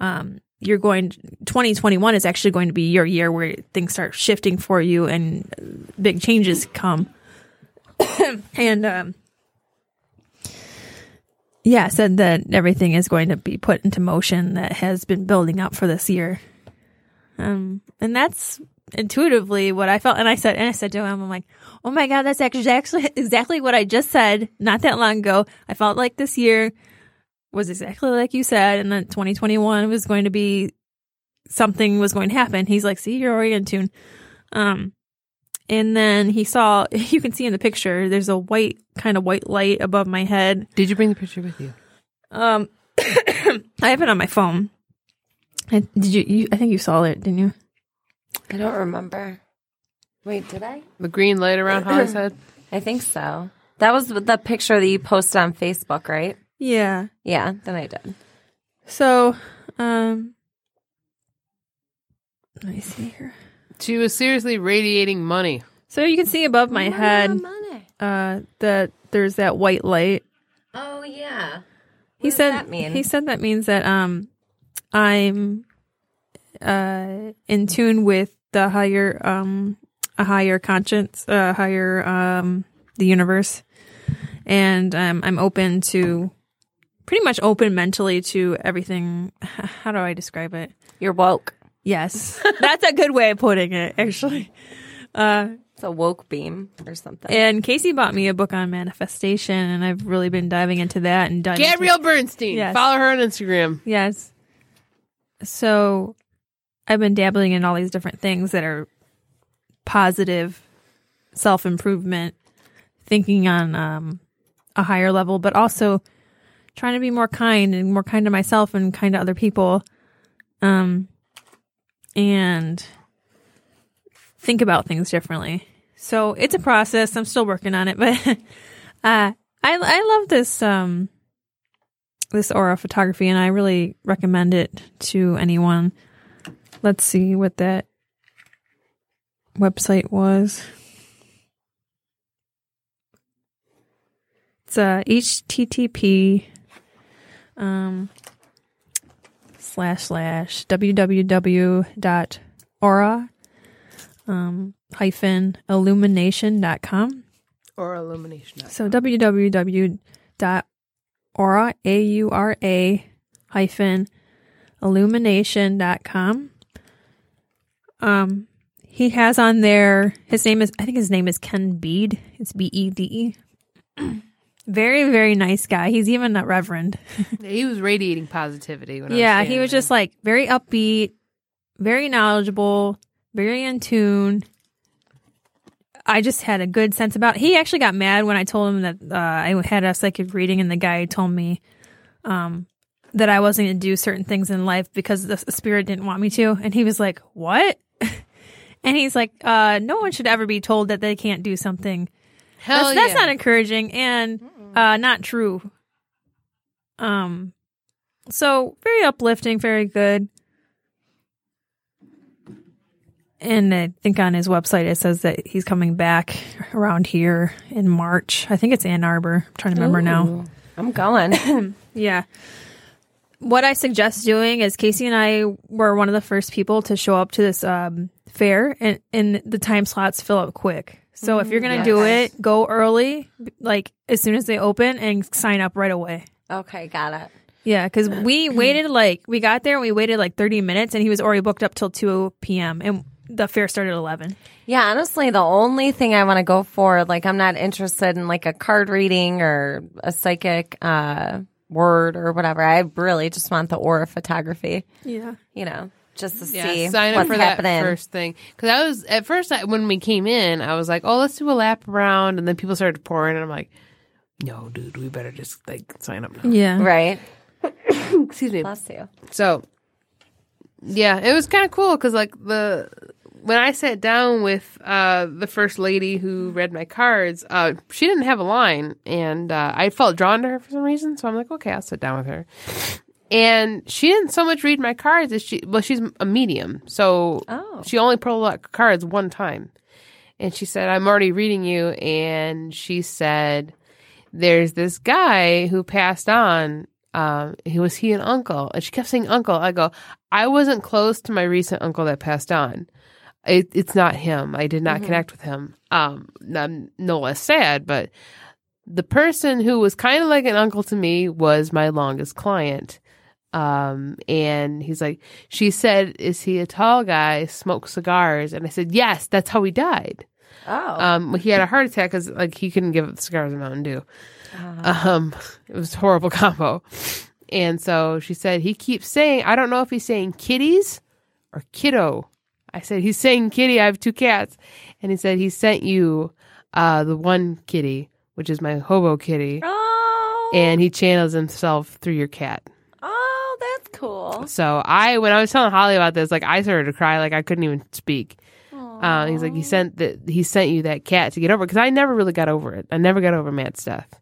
um, you're going, 2021 is actually going to be your year where things start shifting for you and big changes come. and, um, yeah, said that everything is going to be put into motion that has been building up for this year. Um, and that's intuitively what I felt. And I said, and I said to him, I'm like, oh my God, that's actually, exactly what I just said not that long ago. I felt like this year was exactly like you said. And then 2021 was going to be something was going to happen. He's like, see, you're already in tune. Um, and then he saw, you can see in the picture, there's a white, kind of white light above my head. Did you bring the picture with you? Um, I have it on my phone. I, did you, you? I think you saw it, didn't you? I don't remember. Wait, did I? The green light around Holly's head. I think so. That was the picture that you posted on Facebook, right? Yeah. Yeah, then I did. So, um, let me see here. She was seriously radiating money. So you can see above my head, Money. uh, that there's that white light. Oh yeah. He does said that mean? he said that means that um I'm uh in tune with the higher um a higher conscience, a higher um the universe, and um, I'm open to pretty much open mentally to everything. How do I describe it? You're woke. Yes, that's a good way of putting it. Actually, uh, It's a woke beam or something. and Kasey bought me a book on manifestation, and I've really been diving into that and diving into- Gabrielle Bernstein. Yes. Follow her on Instagram. Yes. So I've been dabbling in all these different things that are positive self improvement, thinking on um, a higher level, but also trying to be more kind and more kind to myself and kind to other people. Um, and think about things differently. So it's a process. I'm still working on it, but uh, I I love this um this aura photography and I really recommend it to anyone. Let's see what that website was. It's uh, http um, slash slash www.aura um, hyphen illumination dot com Aura Illumination. So www.aura, A-U-R-A a u r a hyphen illumination.com. Um, he has on there, his name is, I think his name is Ken Bede. It's B-E-D-E. very, very nice guy. He's even a reverend. He was radiating positivity. When I yeah, was he was there. just like very upbeat, very knowledgeable, very in tune. I just had a good sense about. He actually got mad when I told him that uh, I had a psychic reading, and the guy told me um, that I wasn't going to do certain things in life because the spirit didn't want me to. And he was like, "What?" And he's like, uh, "No one should ever be told that they can't do something." Hell that's, that's not encouraging and uh, not true. Um, so very uplifting, very good. And I think on his website it says that he's coming back around here in March. I think it's Ann Arbor. I'm trying to remember now. I'm going. Yeah. What I suggest doing is Kasey and I were one of the first people to show up to this um, fair, and, and the time slots fill up quick. So if you're gonna do it, go early, like as soon as they open, and sign up right away. okay, got it. Yeah, because we waited like we got there and we waited like 30 minutes, and he was already booked up till 2 p.m. and the fair started at 11. Yeah, honestly, the only thing I want to go for, like, I'm not interested in like a card reading or a psychic uh, word or whatever. I really just want the aura photography. Yeah. You know, just to Yeah, see sign up what's for happening. that first thing. Because I was at first I, when we came in, I was like, "Oh, let's do a lap around," and then people started pouring, and I'm like, "No, dude, we better just like sign up now." Yeah. Right. Excuse me. Bless you. So, yeah, it was kind of cool because like the when I sat down with uh, the first lady who read my cards, uh, she didn't have a line, and uh, I felt drawn to her for some reason. So I'm like, okay, I'll sit down with her. And she didn't so much read my cards as she well, she's a medium, so Oh. she only pulled out cards one time. And she said, "I'm already reading you," and she said, "There's this guy who passed on." Um, he was he an uncle, and she kept saying uncle. I go, I wasn't close to my recent uncle that passed on. It, it's not him. I did not connect with him. Um, I'm no less sad, but the person who was kind of like an uncle to me was my longest client. Um, and he's like, she said, "Is he a tall guy? Smoke cigars?" And I said, "Yes, that's how he died." Oh. Um, he had a heart attack because like he couldn't give up the cigars and Mountain Dew. Um, it was a horrible combo. And so she said he keeps saying, I don't know if he's saying kitties or kiddo. I said he's saying kitty. I have two cats, and he said he sent you uh, the one kitty, which is my hobo kitty, oh. and he channels himself through your cat. That's cool. So I, when I was telling Holly about this, like I started to cry, like I couldn't even speak. Uh, he's like, he sent that he sent you that cat to get over because I never really got over it. I never got over Matt's death.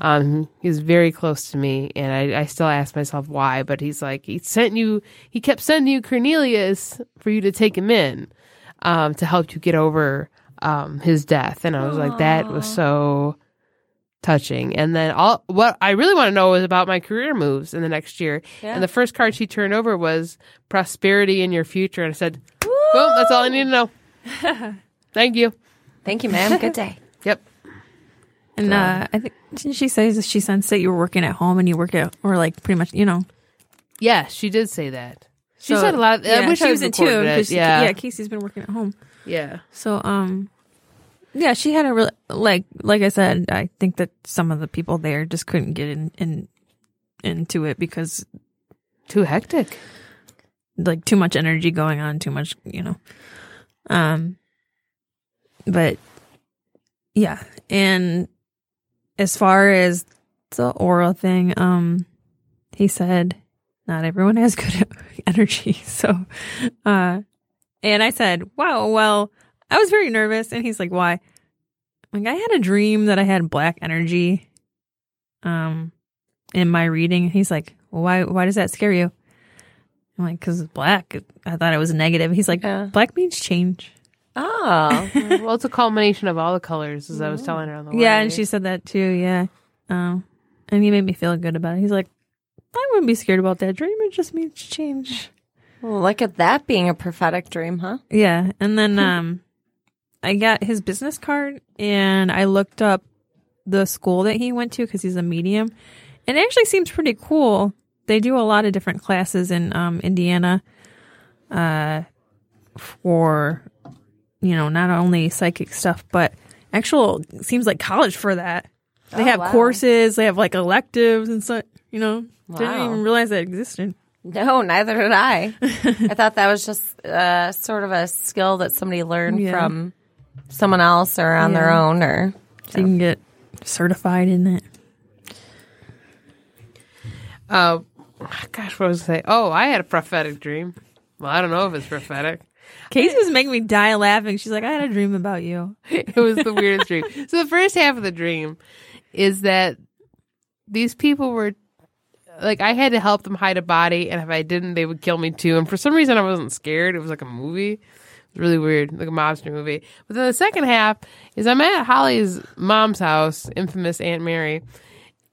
Um, was very close to me, and I, I still ask myself why. But he's like, he sent you, he kept sending you Cornelius for you to take him in, um, to help you get over um his death. And I was like, that was so touching. And then all what I really want to know is about my career moves in the next year. Yeah. And the first card she turned over was prosperity in your future, and I said, Woo! Boom. That's all I need to know. Thank you. Thank you, ma'am. Good day. Yep. And uh, I think didn't she say that she sensed that you were working at home and you work at or like pretty much you know. Yeah, she did say that. She So, said a lot. Of, yeah, I wish she I was in tune. recorded Yeah. yeah. Kasey's been working at home, Yeah. so um, yeah, she had a real like like I said. I think that some of the people there just couldn't get in, in into it because Too hectic. like too much energy going on, too much, you know. Um but yeah, and as far as the aura thing, um he said not everyone has good energy. So uh and I said, "Wow, well, I was very nervous." And he's like, "Why?" Like I had a dream that I had black energy um in my reading. He's like, well, "Why why does that scare you?" I'm like, because it's black. I thought it was negative. He's like, Yeah. black means change. Oh, well, it's a culmination of all the colors, as I was telling her on the way. Yeah, and she said that too. Yeah. Um, and he made me feel good about it. He's like, I wouldn't be scared about that dream. It just means change. well, look at that being a prophetic dream, huh? Yeah. And then um, I got his business card and I looked up the school that he went to because he's a medium. And it actually seems pretty cool. They do a lot of different classes in um, Indiana uh, for, you know, not only psychic stuff, but actual, seems like college for that. They Oh, have wow. courses, they have like electives and such, you know. Didn't even realize that existed. No, neither did I. I thought that was just uh, sort of a skill that somebody learned Yeah. from someone else or on their Yeah. own, or So you can get certified in it. Uh, gosh, what was I say? Oh, I had a prophetic dream. Well, I don't know if it's prophetic. Kasey was making me die laughing. She's like, I had a dream about you. it was the weirdest dream. So the first half of the dream is that these people were like I had to help them hide a body, and if I didn't, they would kill me too. And for some reason, I wasn't scared. It was like a movie. It was really weird, like a mobster movie. But then the second half is I'm at Holly's mom's house, infamous Aunt Mary,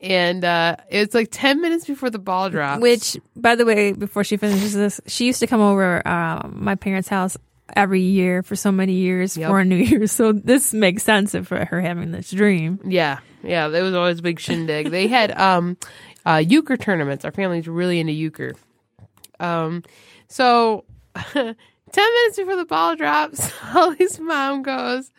and uh, it's like ten minutes before the ball drops. Which, by the way, before she finishes this, she used to come over uh, my parents' house every year for so many years Yep. for New Year's. So this makes sense for her having this dream. Yeah, yeah, there was always a big shindig. they had um uh euchre tournaments. Our family's really into euchre. Um so ten minutes before the ball drops, Holly's mom goes,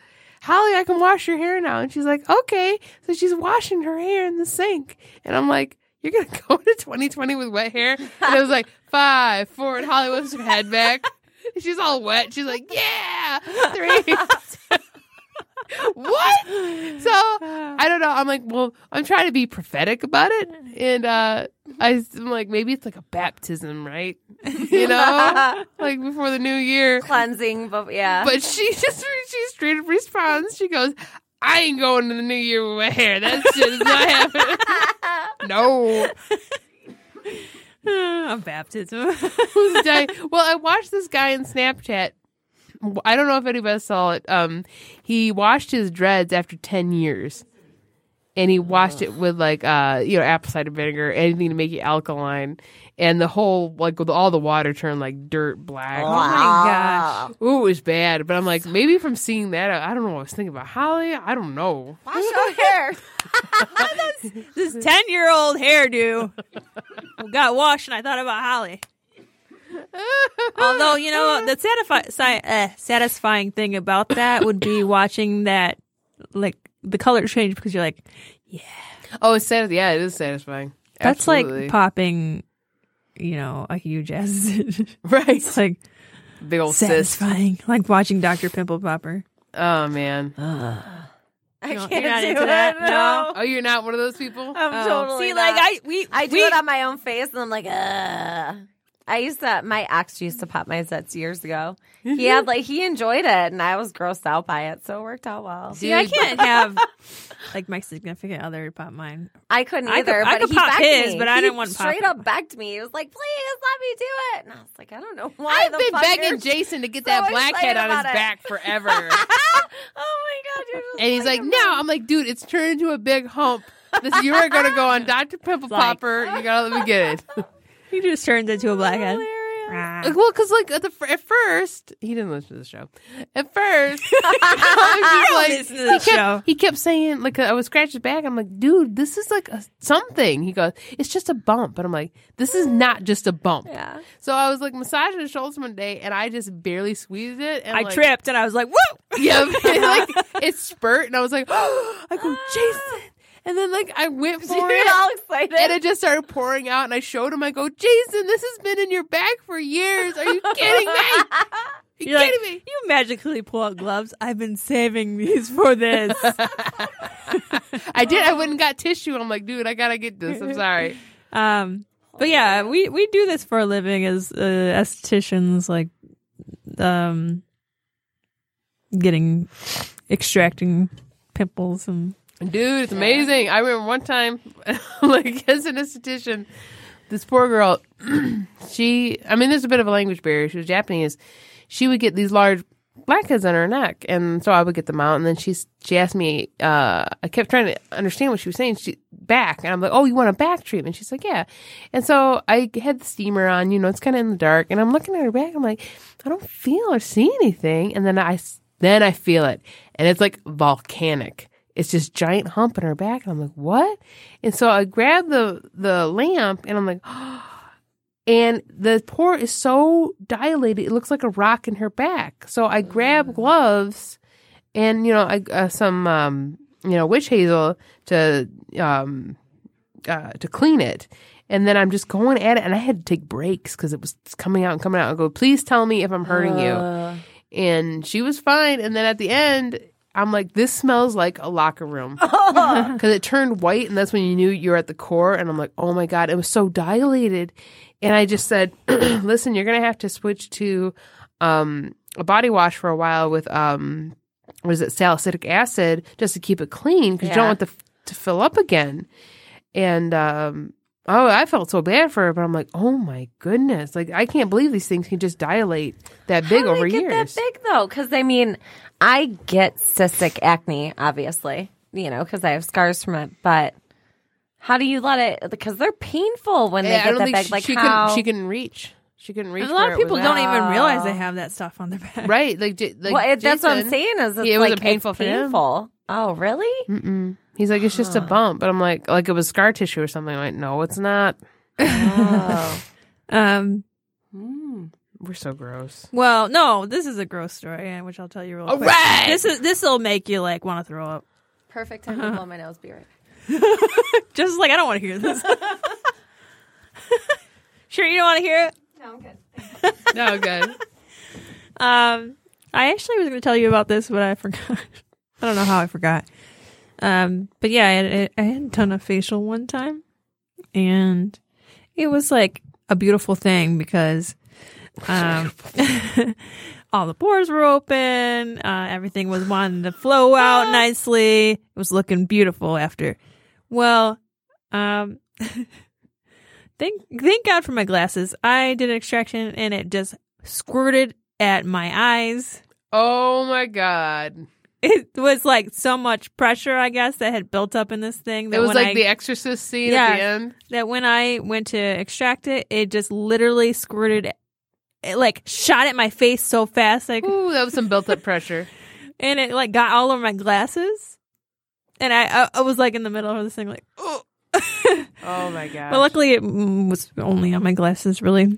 Holly, I can wash your hair now. And she's like, Okay. So she's washing her hair in the sink. And I'm like, You're gonna go to 2020 with wet hair? And I was like five, four, and Holly lifts her head back. She's all wet. She's like, Yeah, three. What? So I don't know. I'm like, well, I'm trying to be prophetic about it, and uh, I, I'm like, maybe it's like a baptism, right? You know, like before the new year. cleansing. But yeah, But she just she straight up responds. She goes, "I ain't going to the new year with my hair. That shit is not happening." no. a baptism. Well, I watched this guy in Snapchat. I don't know if anybody saw it. Um, he washed his dreads after ten years, and he washed it with like uh, you know, apple cider vinegar, anything to make it alkaline, and the whole like with all the water turned like dirt black. oh my gosh. Ooh, it was bad. But I'm like, maybe from seeing that, I I don't know. what I was thinking about Holly. I don't know. wash your hair. This 10 year old hairdo got washed, and I thought about Holly. Although, you know, the satisfi- si- uh, satisfying thing about that would be watching that, like, the color change because you're like, yeah. Oh, it's sad. Yeah, it is satisfying. that's Absolutely. like popping, you know, a huge acid. right. it's like Big old cyst. satisfying. Like watching Dr. Pimple Popper. Oh man. I No, can't you're not do into it. that? No. Oh, you're not one of those people. I'm Oh. totally See, not. like, I, we, I do we, it on my own face, and I'm like, ugh. I used to. My ex used to pop my zits years ago. He mm-hmm. had like he enjoyed it, and I was grossed out by it, so it worked out well. See, I can't have like my significant other pop mine. I couldn't I could- either. I but could he pop begged his, me. but I He didn't want pop straight up begged me. He was like, "Please let me do it," and I was like, "I don't know why." I've the been fuck begging you're- Jason to get so that blackhead excited on his about it. back forever. oh my god! You're just and he's like, no. I'm like, dude, it's turned into a big hump. This you are gonna go on Dr. Pimple like- Popper. You gotta let me get it. He just turns into a blackhead. Hilarious. Rah. Like, well, because like at the fir- at first he didn't listen to the show. At first, I was just like, listen to he kept, show. He kept saying like I was scratching his back. I'm like, dude, this is like a, something. He goes, it's just a bump, and I'm like, this is not just a bump. Yeah. So I was like massaging his shoulders one day, and I just barely squeezed it. And I like, tripped and I was like, "Whoa!" Yeah, like it spurt, and I was like, oh, I go, Jason, and then like I went for You're it. all excited. And it just started pouring out, and I showed him. I go, Jason, this has been in your bag for years. Are you kidding me? Are you You're like, kidding me? you magically pull out gloves. I've been saving these for this. I did. I went and got tissue. I'm like, dude, I gotta get this. I'm sorry. um, but yeah, we we do this for a living as uh, estheticians, like um, getting extracting pimples and Dude, it's amazing. I remember one time, like as an esthetician, this poor girl, she, I mean, there's a bit of a language barrier. She was Japanese. She would get these large blackheads on her neck, and so I would get them out. And then she she asked me, uh, I kept trying to understand what she was saying. She back, and I'm like, oh, you want a back treatment? She's like, yeah. And so I had the steamer on. You know, it's kind of in the dark, and I'm looking at her back. I'm like, I don't feel or see anything. And then I then I feel it, and it's like volcanic it's just giant hump in her back and i'm like what? And so i grab the the lamp and i'm like and the port is so dilated it looks like a rock in her back. So i grab gloves and you know I, uh, some um you know witch hazel to um uh, to clean it. And then i'm just going at it and i had to take breaks because it was coming out and coming out. I go please tell me if i'm hurting you. Uh, and she was fine. And then at the end, I'm like, this smells like a locker room because it turned white, and that's when you knew you were at the core. And I'm like, oh my god, it was so dilated. And I just said, listen, you're gonna have to switch to um, a body wash for a while with um, what is it, salicylic acid, just to keep it clean because you don't want the f- to fill up again. And um, oh, I felt so bad for her, but I'm like, oh my goodness, like I can't believe these things can just dilate that big How do over they get years. that big though? Because I mean, I get cystic acne, obviously, you know, because I have scars from it. But how do you let it? Because they're painful when they Yeah, I get don't that think big. she, like she how? couldn't. She couldn't reach. She couldn't reach. And a lot of people don't even realize they have that stuff on their back. Right, like, J- like well, it, that's what I'm saying. Is it's it like wasn't painful it's for him. painful. Oh, really? Mm-mm. He's like, it's just a bump, but I'm like, like it was scar tissue or something. I'm like, no, it's not. Oh. Um. Hmm. We're so gross. Well, no, this is a gross story, uh, which I'll tell you real All quick. right. This is this will make you like want to throw up. Perfect time to blow my nose. Be right. Just like I don't want to hear this. sure, you don't want to hear it. No, I'm good. No good. Um, I actually was going to tell you about this, but I forgot. I don't know how I forgot. Um, but yeah, I had, I had done a facial one time, and it was like a beautiful thing because um, all the pores were open, uh, everything was wanting to flow out nicely. It was looking beautiful after. Well, um, thank thank God for my glasses. I did an extraction, and it just squirted at my eyes Oh my god! It was like so much pressure, I guess, that had built up in this thing. That It was when like I, the Exorcist scene Yeah. at the end. that when I went to extract it, it just literally squirted, it like shot at my face so fast, like, Ooh, that was some built-up pressure. and it like got all over my glasses, and I I, I was like in the middle of this thing, like, oh. Oh my god! but luckily it was only on my glasses, really.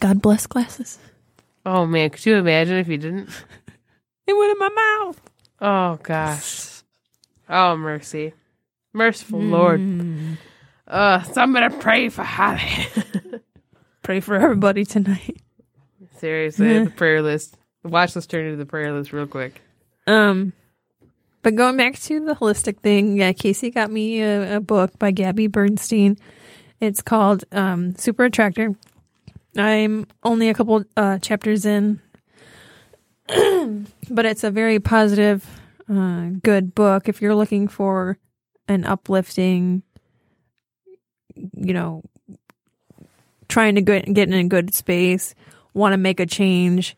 God bless glasses. oh man, could you imagine if you didn't? It went in my mouth. Oh gosh. Oh mercy, merciful Lord. Mm. Uh, somebody to pray for Holly. Pray for everybody tonight. Seriously, the prayer list. The watch list turn into the prayer list real quick. Um, but going back to the holistic thing, yeah, Kasey got me a, a book by Gabby Bernstein. It's called um, Super Attractor. I'm only a couple uh, chapters in, but it's a very positive, uh, good book. If you're looking for an uplifting, you know, trying to get, get in a good space, want to make a change,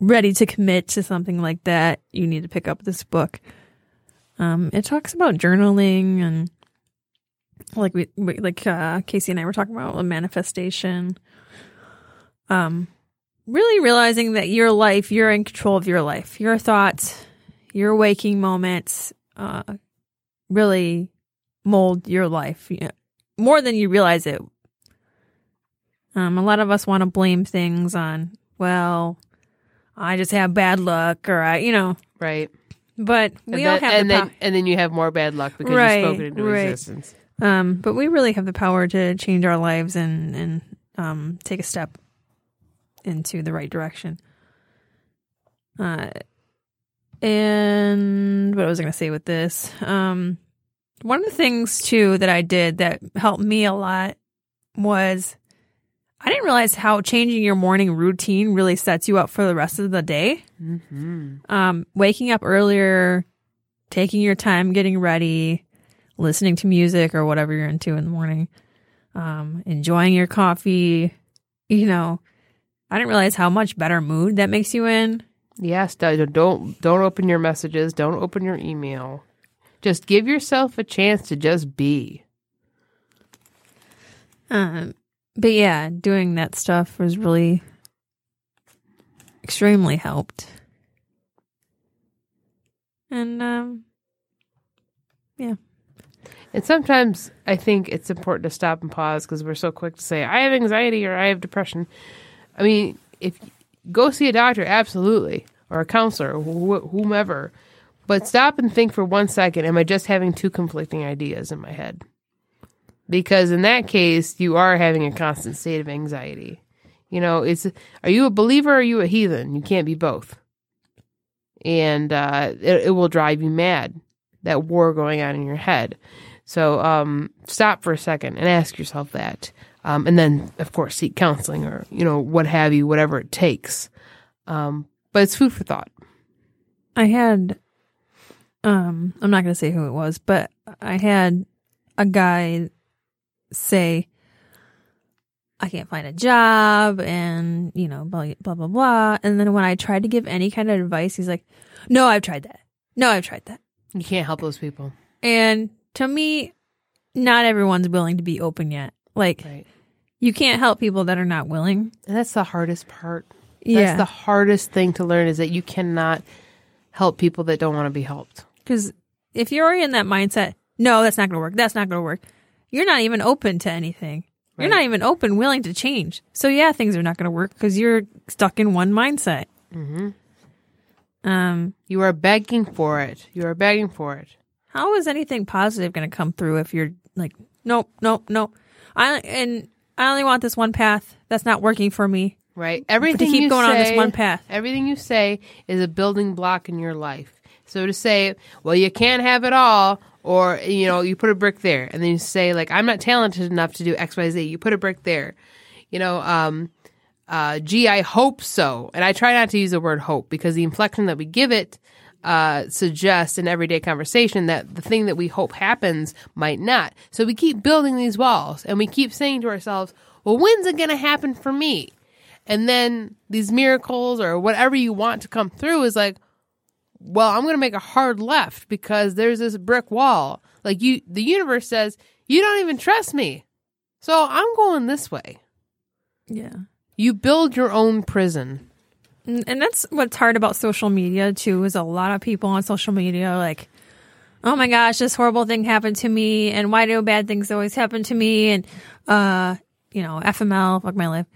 ready to commit to something like that, you need to pick up this book. Um, it talks about journaling and like we, like uh, Kasey and I were talking about a manifestation. Um, really realizing that your life, you're in control of your life, your thoughts, your waking moments, uh, really mold your life more than you realize it. Um, a lot of us want to blame things on, well, I just have bad luck, or I, you know, Right. but we and all have and the then pow- and then you have more bad luck because Right, you spoke it into right. existence. Um, but we really have the power to change our lives and and um, take a step into the right direction. Uh, and what was I going to say with this? Um, one of the things too that I did that helped me a lot was I didn't realize how changing your morning routine really sets you up for the rest of the day. Mm-hmm. Um, waking up earlier, taking your time getting ready, listening to music or whatever you're into in the morning, um, enjoying your coffee. You know, I didn't realize how much better mood that makes you in. Yes, don't don't open your messages. Don't open your email. Just give yourself a chance to just be. Um, but yeah, doing that stuff was really extremely helped. And um, yeah. And sometimes I think it's important to stop and pause because we're so quick to say I have anxiety or I have depression. I mean, if go see a doctor, absolutely, or a counselor, wh- whomever. But stop and think for one second: Am I just having two conflicting ideas in my head? Because in that case, you are having a constant state of anxiety. You know, it's are you a believer or are you a heathen? You can't be both. And uh, it, it will drive you mad. That war going on in your head. So um, stop for a second and ask yourself that. Um, and then, of course, seek counseling or, you know, what have you, whatever it takes. Um, but it's food for thought. I had um I'm not going to say who it was, but I had a guy say I can't find a job and, you know, blah blah blah blah. And then when I tried to give any kind of advice, he's like, "No, I've tried that. No, I've tried that." You can't help those people. And to me, not everyone's willing to be open yet. Like Right. you can't help people that are not willing. And that's the hardest part. That's the hardest thing to learn is that you cannot help people that don't want to be helped. Because if you're already in that mindset, no, that's not going to work. That's not going to work. You're not even open to anything. You're not even open, willing to change. So yeah, things are not going to work because you're stuck in one mindset. Mhm. Um, You are begging for it. You are begging for it. how is anything positive going to come through if you're like, nope, nope, nope. I and I only want this one path. That's not working for me. Right. Everything to keep you going on this say- one path. Everything you say is a building block in your life. So to say, well, you can't have it all, or you know, you put a brick there, and then you say, like, I'm not talented enough to do X, Y, Z. You put a brick there. You know, um, uh, gee, I hope so. And I try not to use the word hope because the inflection that we give it uh, suggests in everyday conversation that the thing that we hope happens might not. So we keep building these walls and we keep saying to ourselves, well, when's it going to happen for me? And then these miracles or whatever you want to come through is like, well, I'm going to make a hard left because there's this brick wall. Like you, the universe says, you don't even trust me. So I'm going this way. Yeah. You build your own prison. And that's what's hard about social media too is a lot of people on social media are like, oh my gosh, this horrible thing happened to me, and why do bad things always happen to me? And uh, you know, FML, fuck my life.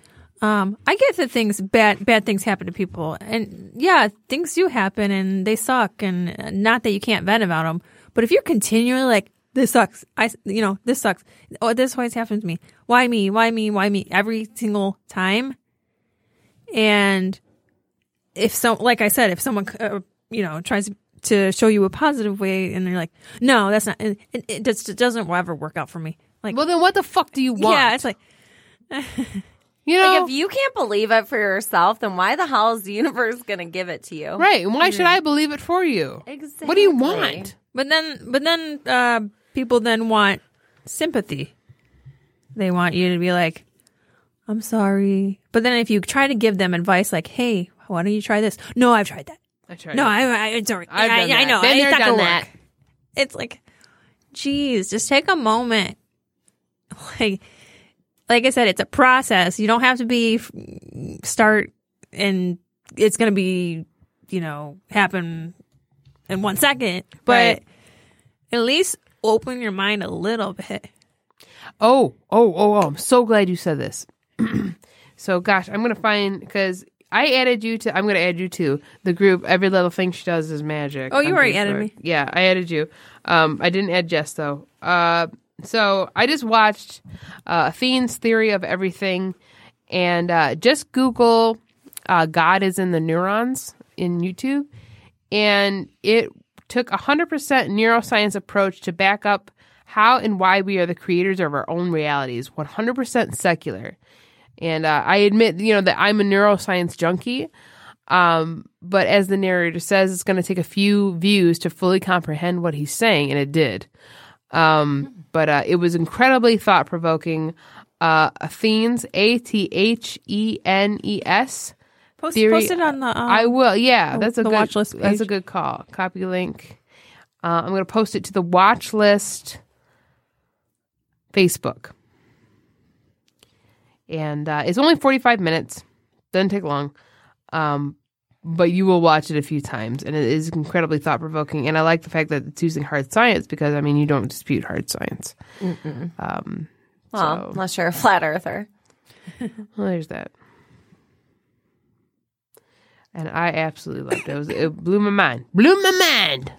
Um, I get that things bad bad things happen to people, and yeah, things do happen, and they suck, and uh, not that you can't vent about them, but if you're continually like, this sucks, I, you know, this sucks, oh, this always happens to me, why me, why me, why me, every single time, and if so, like I said, if someone, uh, you know, tries to show you a positive way and they're like, no, that's not, it, it, it just it doesn't ever work out for me. Like, Well, then what the fuck do you want? yeah, it's like, you know, Like if you can't believe it for yourself, then why the hell is the universe going to give it to you? right? And why should I believe it for you? Exactly. What do you want? but then, but then, uh, people then want sympathy. They want you to be like, I'm sorry. But then if you try to give them advice like, hey, why don't you try this? No, I've tried that. I tried. No, it. I, I it's I've I, done I that. know. Been it's not done gonna that. work. It's like, geez, just take a moment. like like I said, it's a process. You don't have to be start and it's going to be, you know, happen in one second, but Right. at least open your mind a little bit. Oh, oh, oh, oh! I'm so glad you said this. so, gosh, I'm gonna find because I added you to. I'm gonna add you to the group. Every little thing she does is magic. Oh, you already added me. Yeah, I added you. Um, I didn't add Jess though. Uh, so I just watched uh, Athene's theory of everything, and uh, just Google uh, "God is in the neurons" in YouTube, and it took a hundred percent neuroscience approach to back up how and why we are the creators of our own realities. One hundred percent secular, and uh, I admit, you know, that I'm a neuroscience junkie. Um, but as the narrator says, it's going to take a few views to fully comprehend what he's saying, and it did. Um, but uh, it was incredibly thought provoking. Uh, Athenes, A T H E N E S. Post, post it on the. Um, I will. Yeah, the- that's a good watch list That's a good call. Copy link. Uh, I'm going to post it to the watch list Facebook, and uh, it's only 45 minutes. Doesn't take long, um, but you will watch it a few times, and it is incredibly thought provoking. And I like the fact that it's using hard science because I mean you don't dispute hard science. Um, Well, So- unless you're a flat earther. well, there's that. And I absolutely loved it. It, was, it blew my mind. Blew my mind.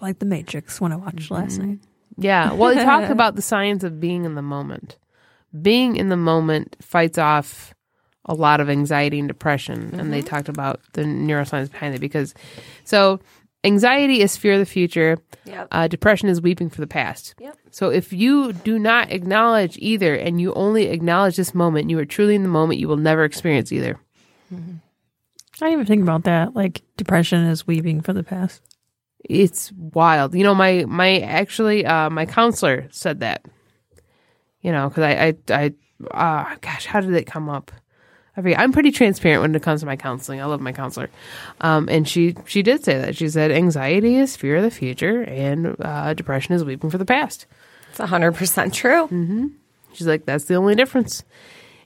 like the Matrix when I watched last night. Yeah. Well, he talked about the science of being in the moment. Being in the moment fights off a lot of anxiety and depression. And they talked about the neuroscience behind it because, so anxiety is fear of the future. Yep. Uh, depression is weeping for the past. Yep. So if you do not acknowledge either and you only acknowledge this moment, you are truly in the moment, you will never experience either. I didn't even think about that. Like depression is weeping for the past. it's wild. You know, my my actually uh, my counselor said that. You know, because I I I uh, gosh, how did it come up? I forget. I'm pretty transparent when it comes to my counseling. I love my counselor, um, and she she did say that. She said anxiety is fear of the future, and uh, depression is weeping for the past. It's 100% true. Mm-hmm. She's like, that's the only difference.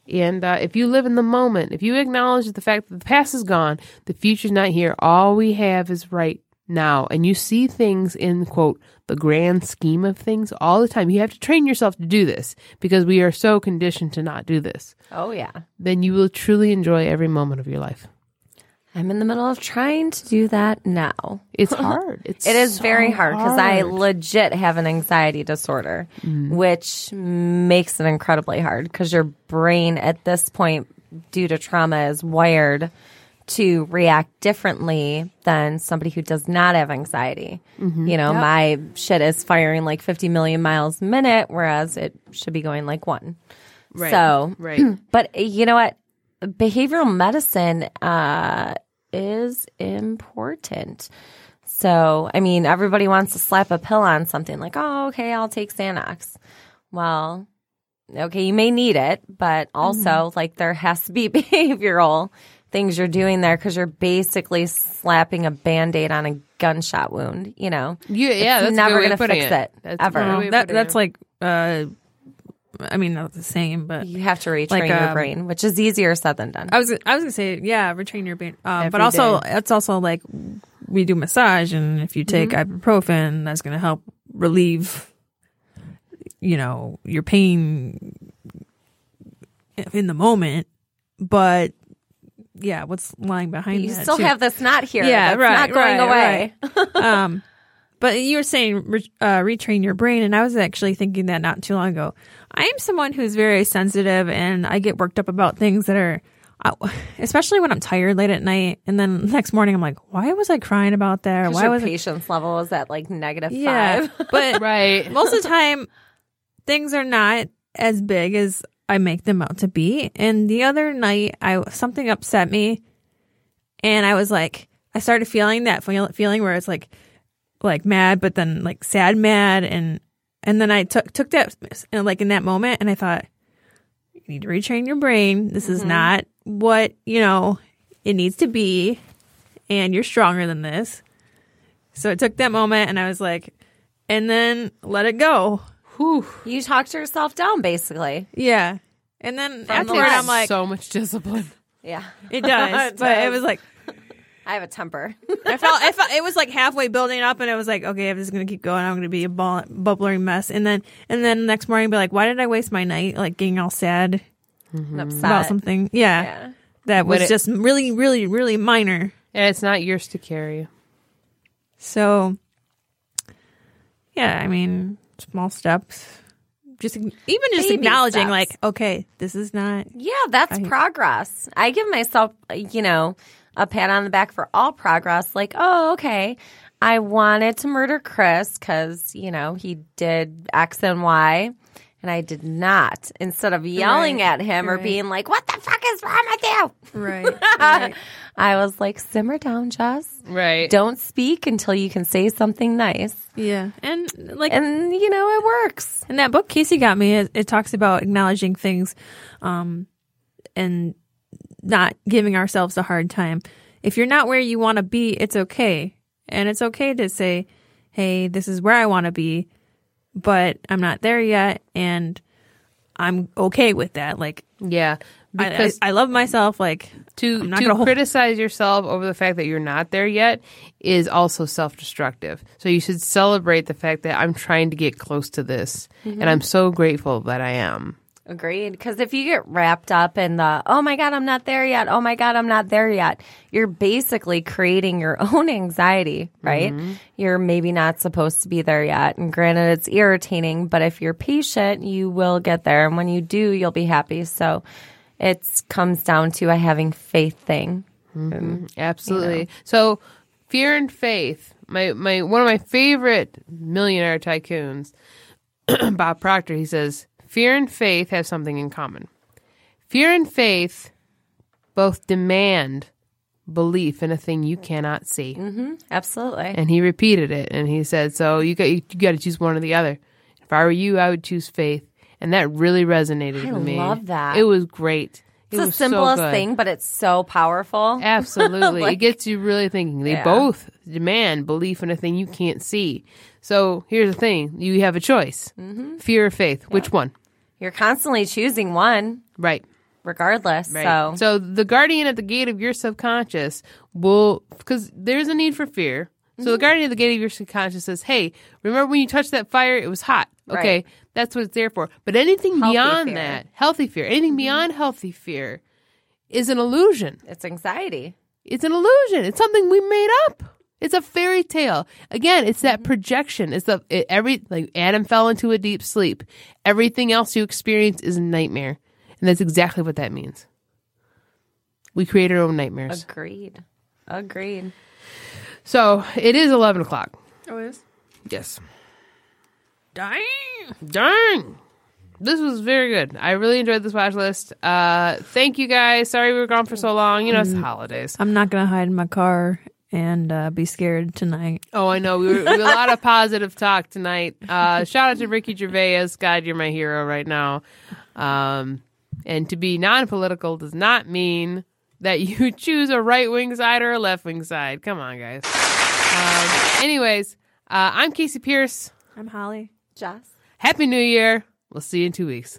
And uh, if you live in the moment, if you acknowledge the fact that the past is gone, the future's not here, all we have is right now. And you see things in, quote, the grand scheme of things all the time. You have to train yourself to do this because we are so conditioned to not do this. Oh, yeah. Then you will truly enjoy every moment of your life. I'm in the middle of trying to do that now. It's hard. It's It is so very hard because I legit have an anxiety disorder, mm. which makes it incredibly hard because your brain at this point, due to trauma, is wired to react differently than somebody who does not have anxiety. You know, my shit is firing like 50 million miles a minute, whereas it should be going like one. Right. So, right. but uh, you know what? Behavioral medicine uh, is important. So, I mean, everybody wants to slap a pill on something like, oh, okay, I'll take Xanax. Well, okay, you may need it, but also, like, there has to be behavioral things you're doing there because you're basically slapping a band aid on a gunshot wound, you know? You, yeah, It's that's never going to fix it. it, That's ever. good way of that that's it. like uh I mean not the same, but You have to retrain Like, your um, brain, which is easier said than done. I was I was gonna say yeah, retrain your brain. Um, but also day. it's also like we do massage, and if you take ibuprofen, that's gonna help relieve, you know, your pain in the moment. But yeah, what's lying behind you that? still too? have this knot here. Yeah, that's right, not going right, away. um, but you were saying re- uh, retrain your brain, and I was actually thinking that not too long ago. I am someone who's very sensitive, and I get worked up about things that are, uh, especially when I'm tired late at night, and then next morning I'm like, why was I crying about that? Why your was I- patience level is at like negative yeah? five. but right. most of the time, things are not as big as I make them out to be. And the other night, I something upset me, and I was like, I started feeling that feel, feeling where it's like, like mad, but then like sad, mad, and and then I took took that and like in that moment, and I thought, you need to retrain your brain. This is mm-hmm. not what you know it needs to be, and you're stronger than this. So it took that moment, and I was like, and then let it go. Whew. You talked yourself down, basically. Yeah. And then the afterward, left. I'm like, so much discipline. Yeah. it does. It but it was like, I have a temper. I felt, I felt it was like halfway building up, and it was like, okay, I'm just gonna keep going. I'm gonna be a ball, bubbling mess, and then and then next morning, be like, why did I waste my night like getting all sad mm-hmm. I'm upset. about something? Yeah, Yeah. that was it- just really, really, really minor. And it's not yours to carry. So, yeah, I mean, small steps. Just even just Baby acknowledging, steps. like, okay, this is not. Yeah, that's progress. I give myself, you know, a pat on the back for all progress. Like, oh, okay. I wanted to murder Chris because, you know, he did X and Y. And I did not. Instead of yelling Right, at him or being like, what the fuck is wrong with you? Right. right. I was like, simmer down, Jess. Right. Don't speak until you can say something nice. yeah, and like, And, you know, it works. In that book Kasey got me, it, it talks about acknowledging things, um, and not giving ourselves a hard time. If you're not where you want to be, it's okay, and it's okay to say, "Hey, this is where I want to be, but I'm not there yet," and I'm okay with that. Like, Yeah. I, I, Because I love myself. Like, to not to hold- criticize yourself over the fact that you're not there yet is also self-destructive. So you should celebrate the fact that I'm trying to get close to this, and mm-hmm. I'm so grateful that I am. Agreed. Because if you get wrapped up in the, oh my God, I'm not there yet. Oh my God, I'm not there yet. You're basically creating your own anxiety, right? Mm-hmm. You're maybe not supposed to be there yet. And granted, it's irritating, but if you're patient, you will get there. And when you do, you'll be happy. So it comes down to a having faith thing. Mm-hmm. Um, Absolutely. So, fear and faith. My my one of my favorite millionaire tycoons, Bob Proctor. He says, "Fear and faith have something in common. Fear and faith both demand belief in a thing you cannot see." Mm-hmm. Absolutely. And he repeated it, and he said, "So you got you, got to choose one or the other. If I were you, I would choose faith." And that really resonated I with me. I love that. It was great. It It's the was so simplest thing, but it's so powerful. Absolutely. it gets you really thinking. They Yeah. both demand belief in a thing you can't see. So here's the thing you have a choice Mm-hmm. fear or faith. Which one? You're constantly choosing one, Right. regardless. Right. So, so the guardian at the gate of your subconscious will, because there's a need for fear. So Mm-hmm. the guardian at the gate of your subconscious says, hey, remember when you touched that fire? It was hot. Okay. Right. That's what it's there for. But anything Healthy beyond fear. Mm-hmm. that, healthy fear, anything beyond healthy fear is an illusion. it's anxiety. It's an illusion. It's something we made up. It's a fairy tale. Again, it's Mm-hmm. that projection. It's the it, every like Adam fell into a deep sleep. Everything else you experience is a nightmare, and that's exactly what that means. We create our own nightmares. Agreed. Agreed. So it is eleven o'clock. oh, it is. Yes. Dang. Dang. This was very good. I really enjoyed this watch list. Uh, thank you guys. Sorry we were gone for so long. You know, it's the holidays. I'm not gonna hide in my car and uh, be scared tonight. Oh, I know. We were, we had a lot of positive talk tonight. Uh, shout out to Ricky Gervais. God, you're my hero right now. Um, and to be non political does not mean that you choose a right wing side or a left wing side. Come on, guys. Um, anyways, uh, I'm Kasey Pierce. I'm Holly. Jess. Happy New Year. We'll see you in two weeks.